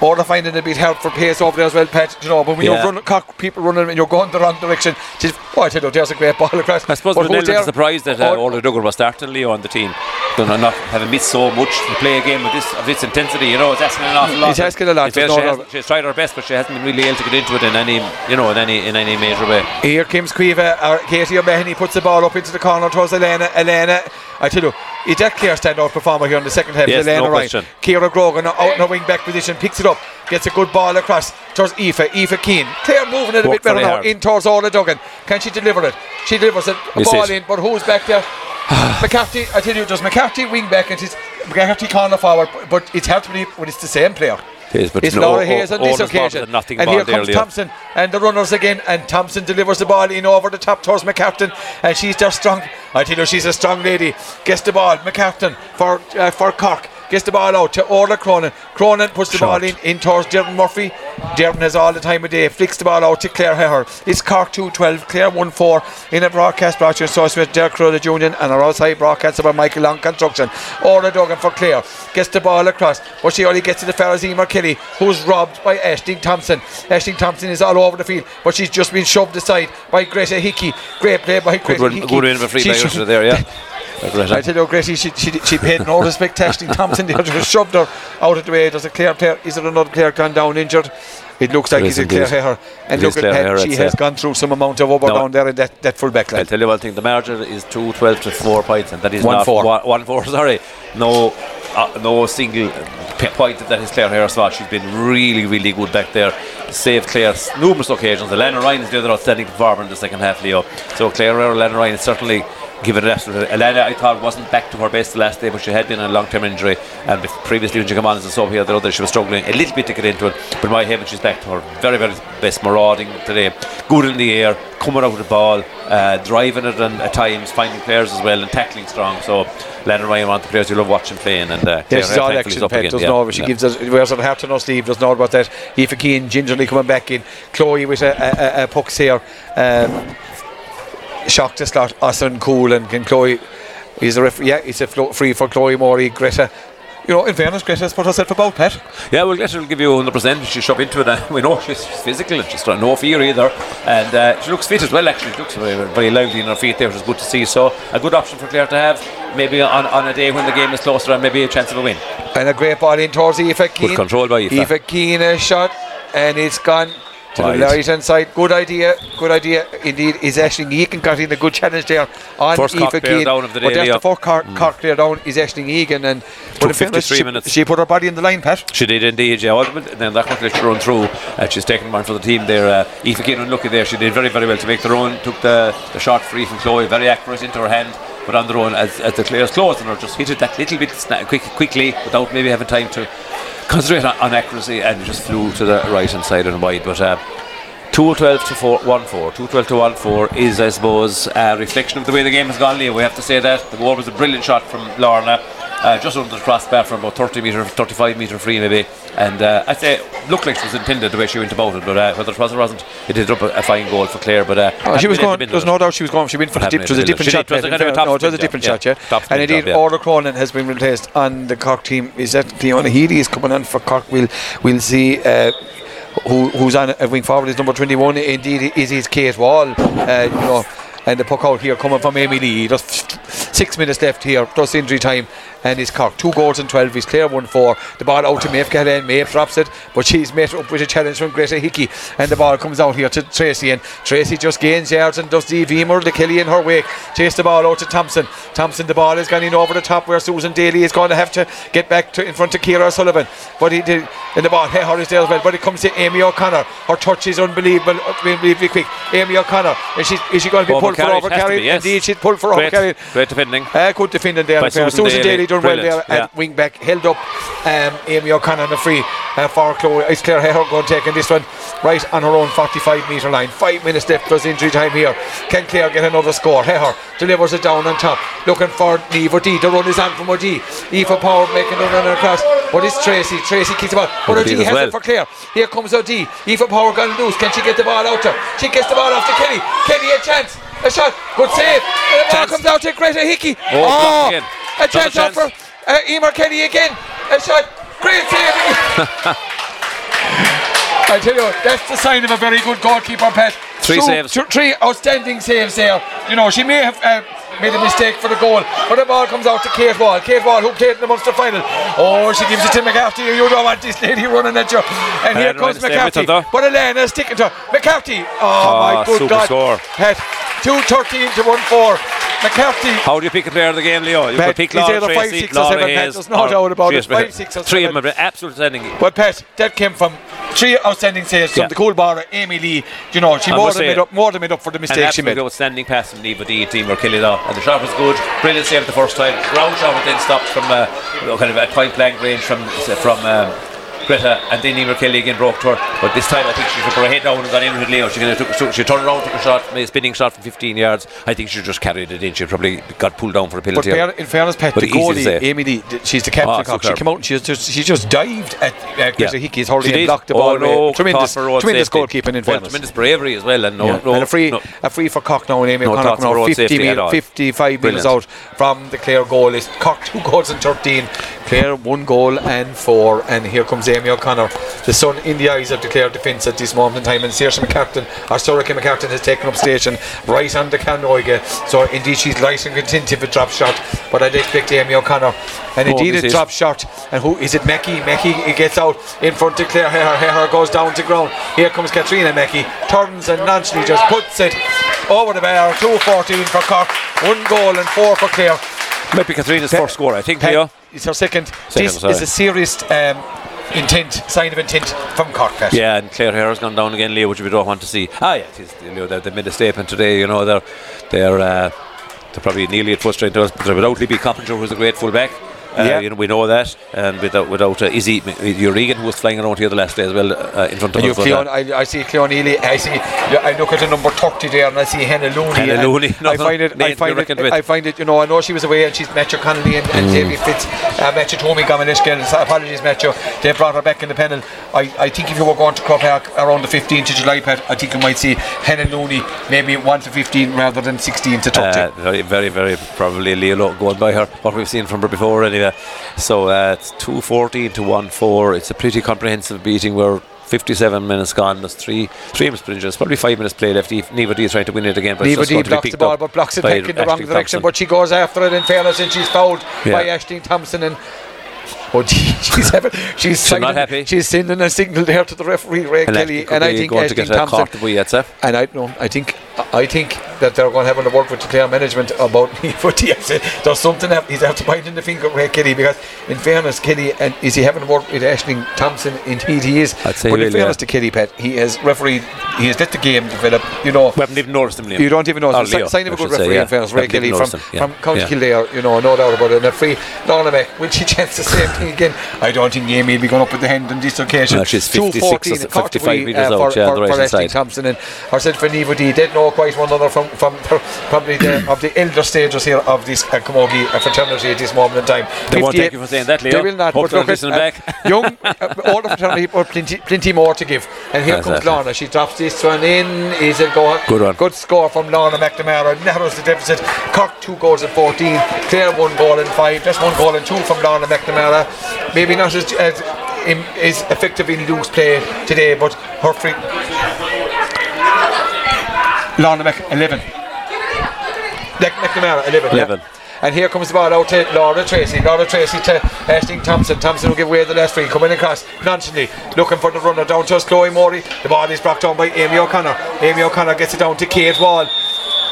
Orla finding it a bit hard for pace over there as well, Pat. You know, but when Yeah. you're running, cock, people running and you're going the wrong direction, she's, oh, I tell you, there's a great ball across. I suppose we're a there? surprised that uh, Orla Duggan was starting Leo on the team. They're not having missed so much to play a game of this of this intensity. You know, it's asking an awful lot. It's asking a lot, She feels there's She no has, she's tried her best, but she hasn't been really able to get into it in any, you know, in any in any major way. Here comes Caoimhe, or Katie O'Mahony puts the ball up into the corner towards Elena. Elena, I tell you, is that clear standout performer here in the second half? Yes, Elena no Ryan. question. Kira Grogan out in her wing back position, picks it up, gets a good ball across towards Aoife, Aoife Keane. Claire moving it a bit better now, hard. in towards Orla Duggan. Can she deliver it? She delivers it, a ball it. in, but who's back there? [sighs] McCarthy, I tell you, does McCarthy wing back and it's McCarthy corner forward, but it's hard to believe when it's the same player. It is, but It's no, Laura Hayes on this occasion. and here comes. Thompson and the runners again. And Thompson delivers the ball in over the top towards McCartan. And she's just strong. I tell you, she's a strong lady. Gets the ball. McCartan for uh, for Cork. Gets the ball out to Orla Cronin. Cronin puts the Short. ball in, in towards Jeremy Murphy. Jeremy has all the time of day. Flicks the ball out to Claire Heher. It's Cork 2 12, Claire 1 4 in a broadcast brought to you in with Derek Crowley Union and our outside broadcaster by Michael Long Construction. Orla Duggan for Claire. Gets the ball across, but she only gets to the fellas Emer Kelly, who's robbed by Ashling Thompson. Ashling Thompson is all over the field, but she's just been shoved aside by Greta Hickey. Great play by Good Greta win, Hickey. good win a free She by sho- Ursula there, yeah. [laughs] [laughs] I tell you, Gracie, she, she, she paid no respect to Ashling Thompson. [laughs] They just shoved her out of the way. There's a clear player. Is there another player gone down injured? It looks like is a indeed. Heher. And It look at Heher, she has gone through some amount of over No. down there in that, that full back line. I'll tell you one thing, the margin is 2 12 to 4 points, and that is One not four. One, one four, [laughs] sorry. No uh, no single point that is Claire Harris lost. She's been really, really good back there. saved Clare numerous occasions. Elena Ryan is the other outstanding performer in the second half, Leo. So Clare or Elena Ryan is certainly given it absolutely. Elena, I thought, wasn't back to her best the last day, but she had been in a long term injury. And previously, when she came on as a sub here, the other, she was struggling a little bit to get into it. But my heaven, she's back to her very, very best marauding today. Good in the air, coming out with the ball, uh, driving it, and at times finding players as well, and tackling strong. So, Lennon Ryan, one of the players you love watching playing. And uh, yes, she's all action. Pet doesn't yeah. know, she gives us, wears her heart to no sleeve, doesn't know about that. Aoife Keane gingerly coming back in. Chloe with a, a, a pucks here. Um, shocked a slot Austin Cool and can Chloe he's a ref- yeah it's a flo- free for Chloe Morey Greta you know, in fairness, Greta's put herself about, Pat. Yeah, well, Greta will give you 100%. She shove into it. Uh, [laughs] we know she's physical and she's got no fear either. And uh, she looks fit as well, actually. She looks very, very lively in her feet there, which is good to see. So, a good option for Clare to have, maybe on, on a day when the game is closer and maybe a chance of a win. And a great ball in towards Aoife Keane. Good control by Aoife. Aoife Keane, a shot, and it's gone to right. the right hand side. Good idea, good idea indeed. Is Ashling Egan got in a good challenge there on first Aoife Keane. down of the day. But that's the cock, mm. cock clear down is Ashling Egan and but fairness, she, minutes. she put her body in the line, Pat. She did indeed, yeah. And then that quickly she run through. Uh, she's taken one for the team there. Uh, Aoife Keane unlucky there. She did very, very well to make the run. Took the, the shot free from Chloe, very accurate into her hand. But on the run, as, as the Clare's closed and her, just hit it that little bit sna- quick, quickly without maybe having time to concentrate on, on accuracy and just flew to the right hand side and wide. But uh, 212 to 4, 1 4. 212 to 1 4 is, I suppose, a reflection of the way the game has gone, Leo. We have to say that. The goal was a brilliant shot from Lorna, uh, just under the crossbar from about 30 metre, 35 metre free, maybe. And uh, I'd say looked like she was intended the way she went about it, but uh, whether it was or wasn't, it did up a, a fine goal for Clare. But uh, oh, she was going. There's no doubt she was going. She went for the dip. It was a different shot. It was a, no, it was a different shot, yeah. And indeed, Orla Cronin has been replaced on the Cork team. Is that Fiona Healy is coming on for Cork? We'll we'll see. Uh, who, who's on a wing forward is number 21 indeed is his Kate Wall uh, you know and the puck out here coming from Amy Lee just six minutes left here plus injury time and he's Cork. Two goals in 12. He's clear 1 4. The ball out to Maeve Callahan. Maeve drops it, but she's met up with a challenge from Greta Hickey. And the ball comes out here to Treacy. And Treacy just gains yards and does the Emer, the Kelly in her wake. Chase the ball out to Thompson. Thompson, the ball is going over the top where Susan Daly is going to have to get back to in front of Kira Sullivan. But he did, and the ball, hey, is there as well. But it comes to Amy O'Connor. Her touch is unbelievable, unbelievably quick. Amy O'Connor. Is she, is she going to be pulled for over carry? Yes. Indeed, she's pulled for over carry. Great defending. Uh, good defending there. Susan, Susan Daly, done well there. Yeah wing back held up um, Amy O'Connor on the free uh, for Chloe. It's Claire Heher going taking this one right on her own 45 metre line. Five minutes left plus injury time here. Can Claire get another score? Heher delivers it down on top. Looking for Neve O'Dea. The run is on from O'Dea. Eva Power making a run across. But it's Treacy. Treacy kicks the ball. But O'Dea has well. it for Claire. Here comes O'Dea. Eva Power gone loose. Can she get the ball out there? She gets the ball off to Kelly. Kelly a chance. A shot. Good save. And the ball comes out to Greta Hickey. Oh, oh a chance, chance. for uh, Emer Kenny again. A shot. Great save. [laughs] I tell you, that's the sign of a very good goalkeeper, Pat. Three so, saves. Th- three outstanding saves there. You know, she may have. Uh, made a mistake for the goal. But the ball comes out to Kate Wall. Kate Wall, who played in the Munster final. Oh, she gives it to McCarthy. You don't want this lady running at you. And here comes McCarthy. But Elena sticking to her. McCarthy. Oh, oh my good God. Score. Had 213 to 1 4. McCarthy. How do you pick a player of the game, Leo? You Pat, pick he's either five, six, or seven. Pat, there's no doubt about it. Five, six, or three seven. of them are absolute outstanding. But Pat, that came from three outstanding saves from yeah. the cool bar, Amy Lee. You know, she more than, made up, more than made up for the mistake she made. outstanding pass from Neve O'Dea team or Killy And the shot was good. Brilliant save the first time. Ground shot, but then stopped from uh, kind of a point blank range from from. Um, Greta and then Emer Kelly again broke to her. But this time I think she put her head down and got in with Leo. She, took, took, she turned around, took a shot, made a spinning shot from 15 yards. I think she just carried it in. She probably got pulled down for a penalty. But in fairness, Pat, but the goalie, Amy Lee, she's the captain. Oh, she came out and she just, she just dived at uh, Greta yeah. Hickey's hurley and blocked the ball. Oh, no, tremendous tremendous goalkeeping in well, Tremendous bravery as well. And, no, yeah. no, and a, free, no. a free for Cock now and Amy no O'Connor now 50 mil, 55 metres out from the Clare goal. It's Cock two goals and 13. Clare one goal and four. And here comes Amy O'Connor the sun in the eyes of the Clare defence at this moment in time. And Saoirse McCartan, or Sorcha McCartan, has taken up station right on the Canoiga. So indeed, she's light and contented with drop shot. But I'd expect Amy O'Connor. And indeed, oh, a drop shot. And who is it? Mackey. Mackey gets out in front of Clare. Her, her goes down to ground. Here comes Katrina Mackey. Turns and nonchalantly just puts it over the bar. 2-14 for Cork. One goal and four for Clare. Might be Katrina's first score, I think, Leo. It's her second. second this sorry. is a serious um, intent, sign of intent from Cork. Yeah, and Claire Hare has gone down again, Leo, which we don't want to see. Ah, yeah, Leo, they, they made a statement today. You know, they're they're uh, they're probably nearly at to us, but without Libby Coppinger, who's a great fullback. Uh, Yeah. you know, we know that, and without without uh, Izzy who was flying around here the last day as well uh, in front of you us. Cleon, I, I see Cleon Ely. I see. yeah, I look at the number thirty there, and I see Hannah Looney. Hannah Looney, I find it. I to find it. I find it. You know, I know she was away, and she's Matthew Connolly and, Mm. and Davy Fitz. Uh, Matthew Tommy Gamanishkin. Apologies, Matthew. They brought her back in the panel. I, I think if you were going to Croke Park around the 15th of July, Pat, I think you might see Hannah Looney maybe one to 15 rather than 16 to touch Uh, very, very, very probably Leo going by her. What we've seen from her before, anyway. So uh, it's two fourteen to one four. It's a pretty comprehensive beating. We're 57 minutes gone. There's three three minutes per injury. Probably five minutes played left. Neve O'Dea is trying to win it again, but it's Neva just D going to be blocks the ball, but blocks it by back in the wrong direction. Thompson. But she goes after it in fairness, and she's fouled by Yeah. Ashling Thompson. And oh, [laughs] gee, she's having, she's, She's not happy. She's sending a signal there to the referee Ray and Kelly, and I think going to get Thompson. court of we, uh, And I know, I think, I think that they're going to have a word with the Clare management about [laughs] but yes, there's something that he's bite in the finger Ray Kelly because in fairness, Kelly and is he having a word with Ashling Thompson? Indeed, he is. I'd say but in will, fairness yeah. to Kelly, Pat, he has refereed. He has let the game develop. You know, We haven't even noticed him, Liam. you don't even know. So, Leo, sign of a good should say, referee yeah. in fairness. Ray Kelly from, him, yeah. from County Yeah. Kildare, you know, no doubt about it. And a free Lorna Mac, will she chance the same thing [laughs] again? I don't think Amy will be going up with the hand on this occasion. No, she's 56 or 2-14, so- a court 55 free, metres uh, out, for, yeah, for, the right for hand Ashling side. Thompson and herself and Eva D. They know quite one another from, from probably the, of the elder stages here of this uh, Camogie uh, fraternity at this moment in time. They won't 58 take you for saying that, Leo. They will not. Hope but look at, uh, back. young, uh, older fraternity, but plenty, plenty more to give. And here comes Exactly. Lorna. She drops this one in. Is it go? Good one. Good score from Lorna McNamara. Narrows the deficit. Cork two goals and 14. Clare one goal and five. Just one goal and two from Lorna McNamara. Maybe not as, as, as effective in loose play today, but her free. Lorna Mc 11. Mc, McNamara 11. yeah. And here comes the ball out to Laura Treacy. Laura Treacy to Ashling Thompson. Thompson will give away the last free. Coming across nonchalantly, looking for the runner down to us, Chloe Morey. The ball is brought down by Amy O'Connor. Amy O'Connor gets it down to Kate Wall.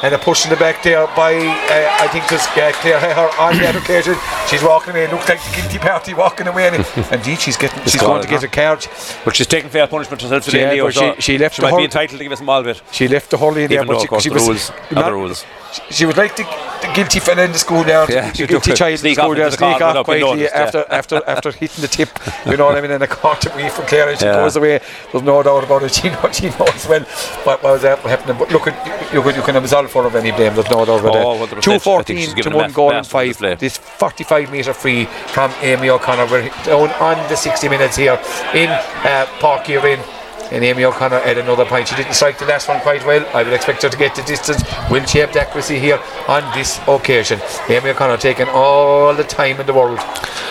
And a push in the back there by, uh, I think, just uh, Claire Heher on the occasion. She's walking away. Looks like the guilty party [laughs] walking away. And [laughs] indeed, she's getting, she's going to get a card. But she's taking fair punishment herself today, Yeah, but she- she left she the might whole- be entitled to give us a bit. She left the hurley in there, but she, she the was rules, not- other rules. She, was like the, the guilty fella in the school there, Yeah, the, guilty child in the sneak school there, sneak off quietly noticed, yeah. after after [laughs] after hitting the tip. You know what I mean? And a caught away from Claire, and she Yeah. goes away. There's no doubt about it. She knows, she knows well what was happening. But look, at, you, you can absolve her of any blame. There's no doubt about Oh, that. 100%. Two I think fourteen she's to one goal and five. display. This 45 metre free from Amy O'Connor. We're down on the 60 minutes here in uh, Park in. And Amy O'Connor had another point. She didn't strike the last one quite well. I would expect her to get the distance. Will she have the accuracy here on this occasion? Amy O'Connor taking all the time in the world.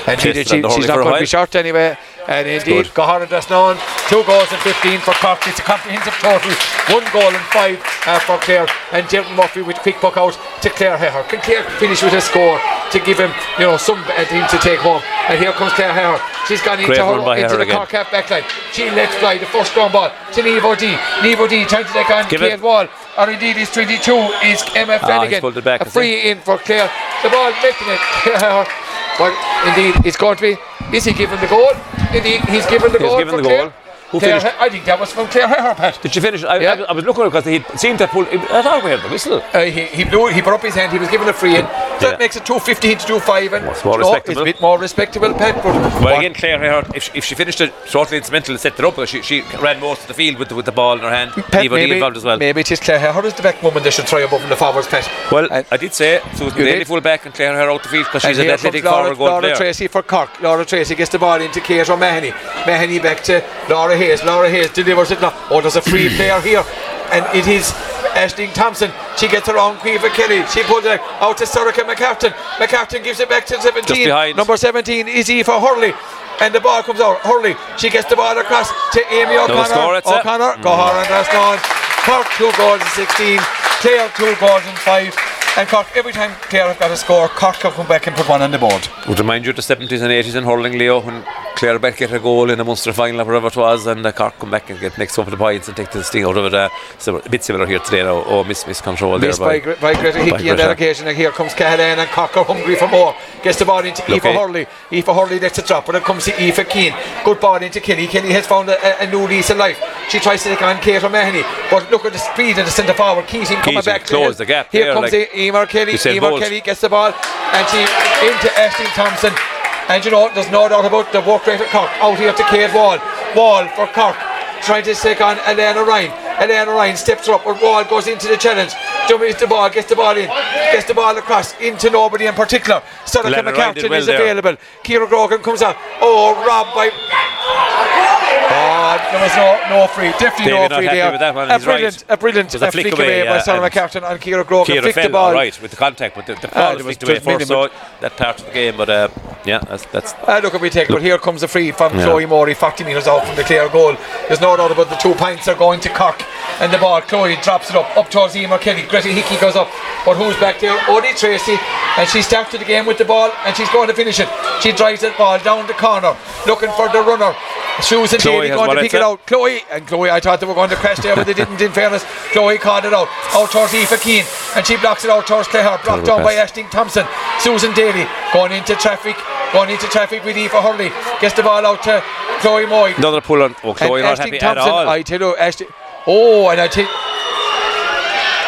And she, she, she's not going to be short anyway. And indeed. Gahara Dasnon, two goals and 15 for Cork. It's a comprehensive total. One goal and five uh, for Clare. And Jeremy Murphy with quick puck out to Clare Heher. Can Clare finish with a score to give him, you know, some uh, thing to take home? And here comes Clare Heher. She's gone into, her, into the again. Cork half back line. She lets fly the first ground ball to Neve O'Dea. Neve O'Dea trying to take on it. Wall. Or indeed, his 22 is Emma Flanagan. a free in for Clare. The ball making it. [laughs] But indeed, it's be. Is he given the goal? Indeed, he's given the He's goal. given for the goal. Who Clare finished? He- I think that was from Claire Heher, Pat. Did she finish? I, Yeah. I, I was looking because he seemed to pull. I thought we had the whistle. Uh, he, he blew he put up his hand, he was given a free in. So Yeah. that makes it 215 to 25 and It's more you know, it's a bit more respectable, Pat. But Well, again, Claire Hare, if she, if she finished it shortly instrumental and set it up, but she, she ran most of the field with the, with the ball in her hand. Pat, O'Neill involved as well. maybe it is Claire Heher is the back woman they should try above in the forwards, Pat. Well, And- I did say Susan You Daly full back and Claire Hare out the field because she's an athletic Laura, forward going Laura. Treacy for Cork. Laura Treacy gets the ball into Kate O'Mahony. Mahoney back to Laura Hayes. Laura Hayes delivers it now. Oh, there's a free [clears throat] player here. And it is Ashling Thompson. She gets her around Caoimhe Kelly. She pulls it out to Sorcha McCartan. McCartan gives it back to 17. behind. Number 17 is Eve Hurley. And the ball comes out. Hurley. She gets the ball across to Amy O'Connor. score, it's it. O'Connor. Gohar mm. and that's on. Cork two goals in 16. Clare two goals in five. And Cork, every time Clare have got a score, Cork can come back and put one on the board. Would remind you of the 70s and 80s in hurling, Leo, when Clare back get a goal in the Munster final or whatever it was, and uh, Cork come back and get next up the points and take the sting out of it. Uh, so a bit similar here today now. Oh, miss miss control Missed there by, Gre- by Greta Hickey on that occasion. And here comes Cahalan and Cork are hungry for more. Gets the ball into Aoife Okay. Hurley. Aoife Hurley lets it drop, but it comes to Aoife Keane. Good ball into Kelly. Kelly has found a, a, new lease of life. She tries to take on Kate O'Mahony, but look at the speed of the centre forward. Keating coming back. to him. the gap Here there, comes like Emer Kelly. Usain Kelly gets the ball, and she into Ashling Thompson. And you know, there's no doubt about the work rate of Cork. Out here to Kate Wall. Wall for Cork. Trying to take on Elena Ryan. Elena Ryan steps up, but Wall goes into the challenge. Dummies the ball, gets the ball in, gets the ball across into nobody in particular. Ryan McCartan well is there. available. Kira Grogan comes out. Oh, robbed by. Oh, there was no, no free. Definitely David no free there. that A he's right. brilliant, a brilliant a uh, flick flick away, away by yeah, Sarah and McCartan and Kira Grogan. Kira Flicked fell the ball. all right with the contact, but the, the Ah, ball there was was flicked away first, so that part of the game. But uh, yeah, that's that's Ah, look at we take, but here comes a free from Yeah. Chloe Morey, 40 metres out from the clear goal. There's no doubt about the two points are going to Cork, and the ball. Chloe drops it up, up towards Emer Kelly. Greta Hickey goes up, but who's back there? Odie Treacy, and she started the game with the ball, and she's going to finish it. She drives the ball down the corner, looking for the runner. Susan Chloe Daly has going to pick it set. out. Chloe and Chloe, I thought they were going to crash there, but they didn't. In fairness, Chloe caught it out, out towards Aoife Keane, and she blocks it out towards Clare, blocked down by pass. Ashling Thompson. Susan Daly going into traffic, going into traffic with Aoife Hurley. Gets the ball out to Chloe Morey. another pull on. Oh, Chloe and not Ashling happy Thompson, at all. I tell you, Ashling. Oh, and I think.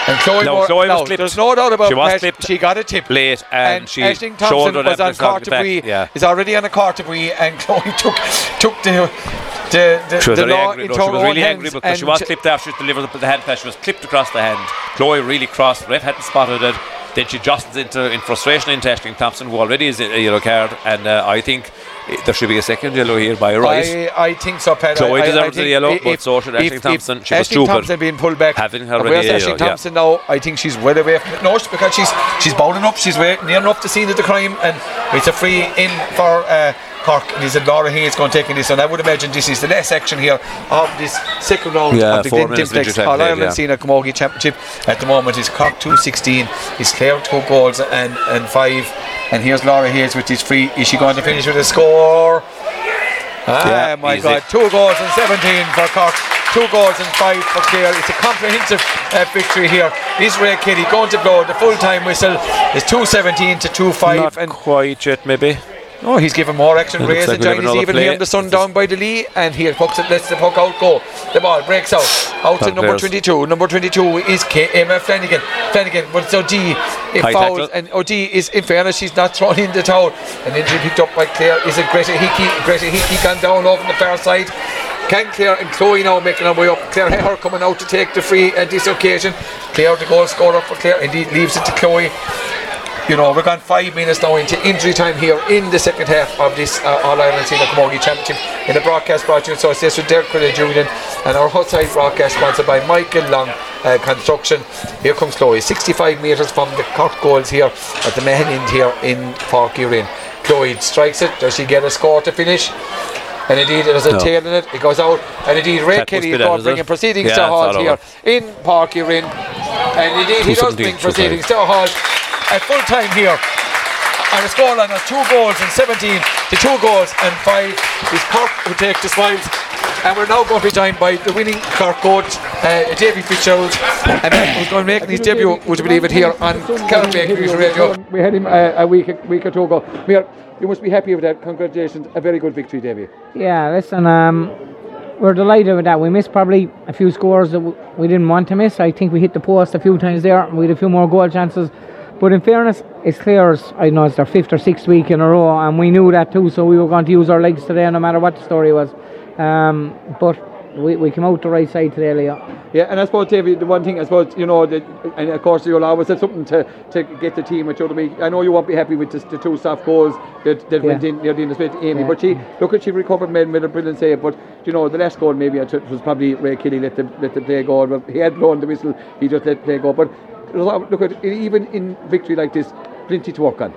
And Chloe, No, Moore, Chloe was no, clipped. there's no doubt about She was Ash- clipped She got a tip late, and she Ashling Thompson was on and clogged court it back, debris. yeah. Is already on a court debris, and [laughs] Chloe took took the the, the, She was the very angry. though. She was really angry because she was clipped after she delivered the, the hand pass. She was clipped across the hand. Chloe really crossed. Ref hadn't spotted it. Then she jostles into in frustration into Ashling Thompson, who already is a yellow card. And uh, I think there should be a second yellow here by right. I, I think so, Pat. Chloe I, deserves I the think yellow, if- but so should if- Ashling if Thompson. She was stupid. Thompson being pulled back. Having her Where's yellow, Ashling yeah. Thompson now? I think she's well away from it. No, it's because she's she's bowling up. She's way, near enough to scene of the crime, and it's a free in for uh, Cork. And he said Laura Hayes going to take in this, and I would imagine this is the last section here of this second round Yeah, of the four Glen minutes Dimplex injury time All Ireland yeah. Senior Camogie Championship. At the moment, is Cork two sixteen. Is Clare two goals and and five. And here's Laura Hayes with his free. Is she going to finish with a score? Ah, Yeah, my easy. God. Two goals and 17 for Cork. Two goals and five for Clare. It's a comprehensive uh, victory here. Is Ray Kelly going to blow the full time whistle? It's 217 to 2 5. Not And quite yet, maybe. Oh, he's given more action. It Ray's like we'll have enjoying his another even play. here in the sun down by the Lee. And here pucks it, lets the puck out go. The ball breaks out. Out to number players. 22. Number 22 is K- Emma Flanagan. Flanagan, but it's O'Dea. It fouls. And oh, O'Dea is, in fairness, she's not thrown in the towel. An injury picked up by Clare. Is it Greta Hickey? Greta Hickey gone down over the far side. Can Clare and Chloe now making her way up? Claire Heher coming out to take the free at this occasion. Claire, the goal scorer for Clare, indeed leaves it to Chloe. You know, we're gone five minutes now into injury time here in the second half of this uh, All Ireland Senior Camogie Championship in the broadcast brought to you in association with Derek Julian and our outside broadcast sponsored by Michael Long uh, Construction. Here comes Chloe, 65 metres from the Cork goals here at the main end here in Páirc Uí Rinn. Chloe strikes it. Does she get a score to finish? And indeed, there's a No. tail in it. It goes out. And indeed, Ray That Kelly is going is it? bringing proceedings Yeah, to halt here over. in Páirc Uí Rinn. And indeed, he does bring proceedings to halt at full time here. And a scoreline of two goals and 17 to two goals and five is Cork who take the smiles. And we're now going to be joined by the winning Cork coach, uh, Davy Fitzgerald, and that who's going to make his debut, would you believe it, here on Carol Bakery's radio. We had him uh, a week, a week or two ago. Mayor, you must be happy with that. Congratulations. A very good victory, Davy. Yeah, listen, um, we're delighted with that. We missed probably a few scores that we didn't want to miss. I think we hit the post a few times there. and We had a few more goal chances. But in fairness, it's clear as I know it's their fifth or sixth week in a row, and we knew that too. So we were going to use our legs today, no matter what the story was. Um, but we, we came out the right side today, Leo. Yeah, and I suppose, David, the one thing, I suppose, you know, that, and of course, you'll always have something to, to get the team at the other week. I know you won't be happy with the, the two soft goals that, that went Yeah. in near the end of the Amy, Yeah. but she, look at she recovered, made, made a brilliant save. But, you know, the last goal maybe was probably Ray Kelly let the, let the play go. But he had blown the whistle, he just let the play go. But look at even in victory like this, plenty to work on.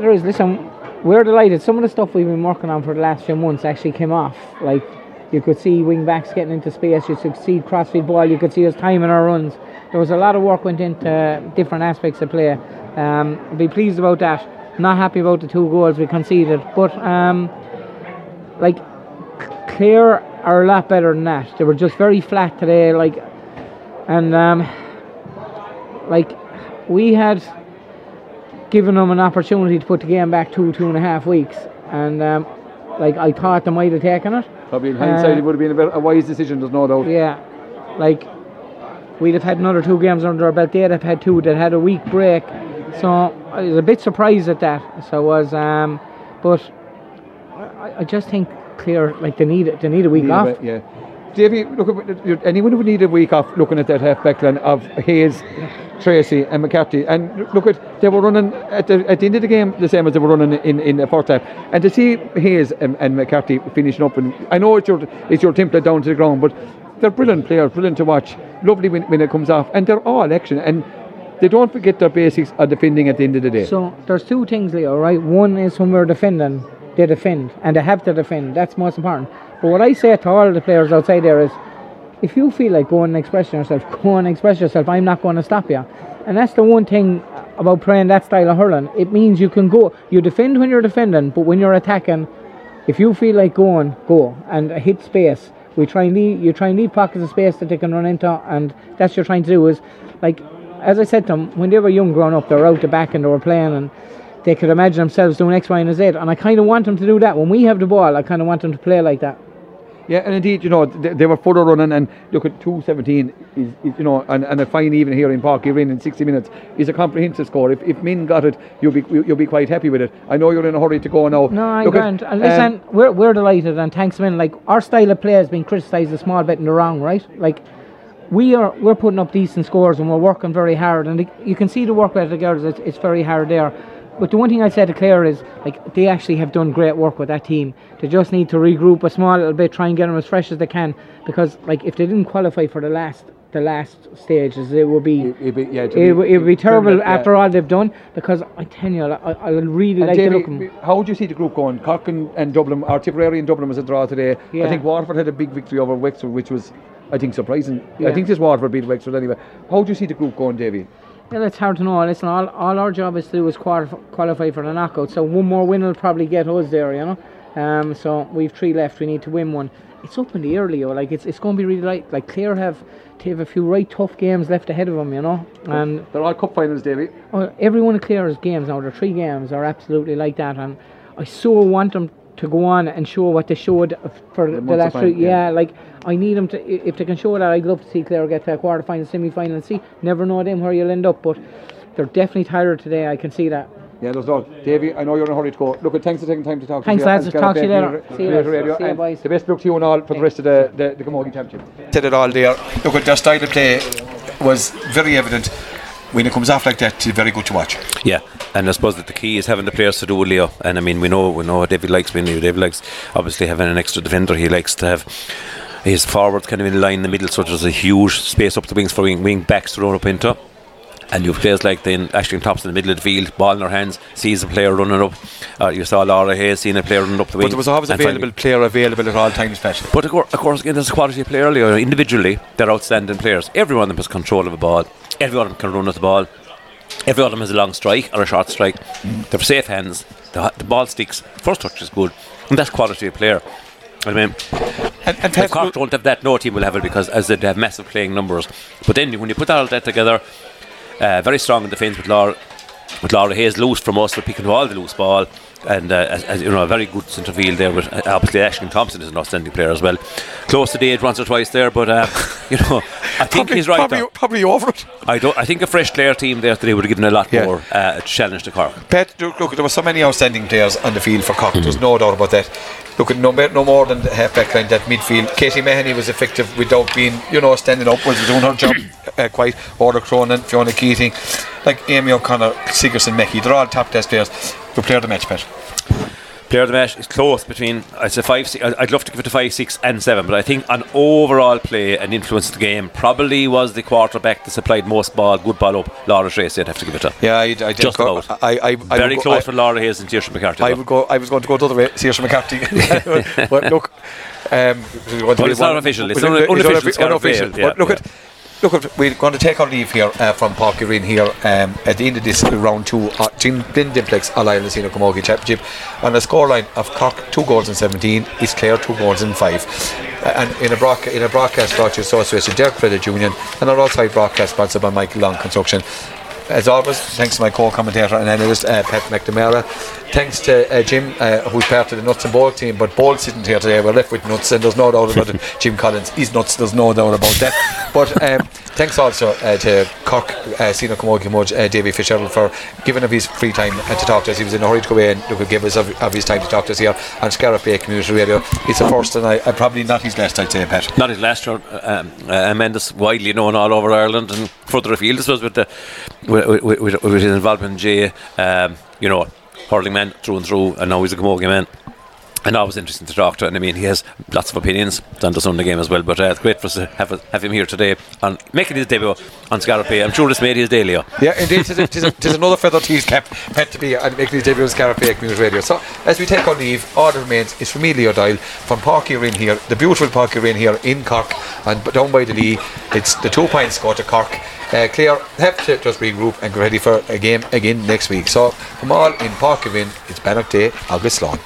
There is, listen, we're delighted. Some of the stuff we've been working on for the last few months actually came off. Like, you could see wing backs getting into space, you could see crossfield ball, you could see us timing our runs. There was a lot of work went into different aspects of play. Um, be pleased about that. Not happy about the two goals we conceded, but um, like Clare are a lot better than that. They were just very flat today, like, and um, like we had given them an opportunity to put the game back two two and a half weeks, and um, like I thought they might have taken it. Probably in hindsight, Uh, it would have been a, bit, a wise decision. There's no doubt. Yeah, like we'd have had another two games under our belt. They'd have had two that had a week break, so I was a bit surprised at that. So I was, um, but I, I just think clear like they need they need a week Need a off. bit, yeah. Davy, look at anyone who would need a week off looking at that half back line of Hayes, Treacy, and McCarthy, and look at they were running at the at the end of the game the same as they were running in, in the first half, and to see Hayes and, and McCarthy finishing up, and I know it's your it's your template down to the ground, but they're brilliant players, brilliant to watch, lovely when, when it comes off, and they're all action, and they don't forget their basics of defending at the end of the day. So there's two things, Leo. Right, one is when we're defending, they defend, and they have to defend. That's most important. But what I say to all the players outside there is, if you feel like going and expressing yourself, [laughs] go and express yourself. I'm not going to stop you. And that's the one thing about playing that style of hurling. It means you can go. You defend when you're defending, but when you're attacking, if you feel like going, go and hit space. We try and leave, you try and leave pockets of space that they can run into, and that's what you're trying to do. Is like, as I said to them, when they were young, growing up, they were out the back and they were playing, and they could imagine themselves doing X, Y, and Z. And I kind of want them to do that. When we have the ball, I kind of want them to play like that. Yeah, and indeed, you know, they, they were further running, and look at 217 is, is you know, and, and a fine even here in Park Green in 60 minutes is a comprehensive score. If, if Min got it, you'll be you'll be quite happy with it. I know you're in a hurry to go now. No, I Look at, grant. And um, listen, we're, we're delighted, and thanks, Min. Like our style of play has been criticised a small bit in the wrong, right? Like we are, we're putting up decent scores, and we're working very hard, and you can see the work of the girls. It's, it's very hard there. But the one thing I said to Claire is, like, they actually have done great work with that team. They just need to regroup a small little bit, try and get them as fresh as they can, because, like, if they didn't qualify for the last, the last stages, it would be. It'd be- yeah, it, would- it would be terrible yeah. after all they've done because I tell you, I, I really And like Davy, to look. how would you see the group going? Cork and, and Dublin, or Tipperary and Dublin was a draw today. I think Waterford had a big victory over Wexford, which was, I think, surprising. I think this Waterford beat Wexford anyway. How do you see the group going, Davy? Yeah, it's hard to know. Listen, all, all our job is to do is qualify, qualify for the knockout. So one more win will probably get us there, you know. Um, so we've three left. We need to win one. It's up in the air, Leo. Like it's it's going to be really light. Like Clare have they have a few right tough games left ahead of them, you know. And They're all cup finals, Davy. oh, every one of Clare's games now, their three games are absolutely like that. And I so want them to go on and show what they showed for the, Munster last three. yeah. Yeah, like I need them to. If they can show that, I'd love to see Clare get to a quarter final, semi final, and see. Never know them where you'll end up, but they're definitely tired today. I can see that. Yeah, there's no. Davy, I know you're in a hurry to go. Look, thanks for taking time to talk Thanks, to us. lads. Talk to you later. See you, lads. Radio, See you, and boys. The best luck to you and all for the rest of the, the, the Camogie Championship. said it all there. Look at their style of play was very evident. When it comes off like that, it's very good to watch. Yeah, and I suppose that the key is having the players to do with Leo. And I mean, we know we know what David likes. We know David likes obviously having an extra defender. He likes to have his forwards kind of in line in the middle, so there's a huge space up the wings for wing, wing backs to run up into. And you've players like then Ashton Tops in the middle of the field, ball in their hands, sees a player running up. Uh, you saw Laura Hayes seeing a player running up the wing. But there was always available finally- player available at all times, Pat. but of course, of course, again, there's a quality of player. Individually, they're outstanding players. Every one of them has control of a ball. Every one of them can run at the ball. Every one of them has a long strike or a short strike. They're safe hands. The, the ball sticks. First touch is good. And that's quality of player. I mean, And, and if Cork don't have that, no team will have it because as they have massive playing numbers. But then when you put all that together, uh, very strong in defence with Laura, with Laura Hayes loose from us, we're picking all the loose ball. And uh, as, as, you know, a very good centre field there. With uh, obviously Ashling Thompson is an outstanding player as well. Close to the edge once or twice there, but uh, [laughs] you know, I think probably, he's right. Probably, though. probably over it. I don't. I think a fresh player team there today would have given a lot Yeah. more uh, challenge to Cork. Pat, look, look, there were so many outstanding players on the field for Cork. There's no doubt about that. Look, no, no more than the half back line, that midfield. Katie Mahoney was effective without being, you know, standing up, was doing her job [coughs] uh, quite. Order Cronin, Fiona Keating, like Amy O'Connor, Sigerson, Mackey. They're all top test players. Who player of the match, Pat? Player of the match is close between. I'd say five. Six, I'd love to give it to five, six, and seven, but I think on overall play and influence of the game probably was the quarterback that supplied most ball, good ball up. Laura Treacy, I'd have to give it to. Yeah, I, I did Just go, about. I, I, I Very go- close I- for Laura Hayes and Saoirse McCarthy. I would go. I was going to go the other way, Saoirse McCarthy. [laughs] but look, um, But it's not official, it's but un- it- unofficial, unoffi- it's a unofficial. but look at look, we're going to take our leave here uh, from Park Green here um, at the end of this round two uh, Jim Glen Dimplex All Ireland Senior Camogie Championship on a scoreline of Cork two goals in 17, East Clare two goals in five. Uh, and in a, broadca- in a broadcast brought to you association Derek Credit Union and our outside broadcast sponsored by Michael Long Construction as always, thanks to my co-commentator and analyst uh, Pat McNamara. Thanks to uh, Jim, uh, who's part of the Nuts and Bolts team, but Bolts isn't here today. We're left with Nuts, and there's no doubt about it. [laughs] Jim Collins, he's nuts. There's no doubt about that. But um, thanks also uh, to Cork uh, Senior Camogie Mudge, uh, Davy Fitzgerald, for giving up his free time uh, to talk to us. He was in a hurry to go away and look, give us of, of his time to talk to us here on Scariff Bay Community Radio. It's a first, and I, I probably not his last. I'd say, Pat. Not his last year, um, uh, widely known all over Ireland and further afield. This was with the with, with, with, with his involvement in J, um, you know, hurling man through and through, and now he's a Camogie man. And always interesting to talk to, and I mean, he has lots of opinions on the Sunday game as well. But uh, it's great for us to have, have him here today on making his debut on Scariff I'm sure this made his day, Leo. Yeah, indeed, is another feather to his cap, Pat to be and making his debut on Scariff Bay Community Radio. So, as we take our leave, all that remains is for me, Leo Dial, from Páirc Uí Rinn here, the beautiful Páirc Uí Rinn here in Cork, and down by the Lee. It's the two points score to Cork. Uh, Clare have to just regroup and get ready for a game again next week. So, from all in Páirc Uí Rinn, it's Bannock Day, August Lawn.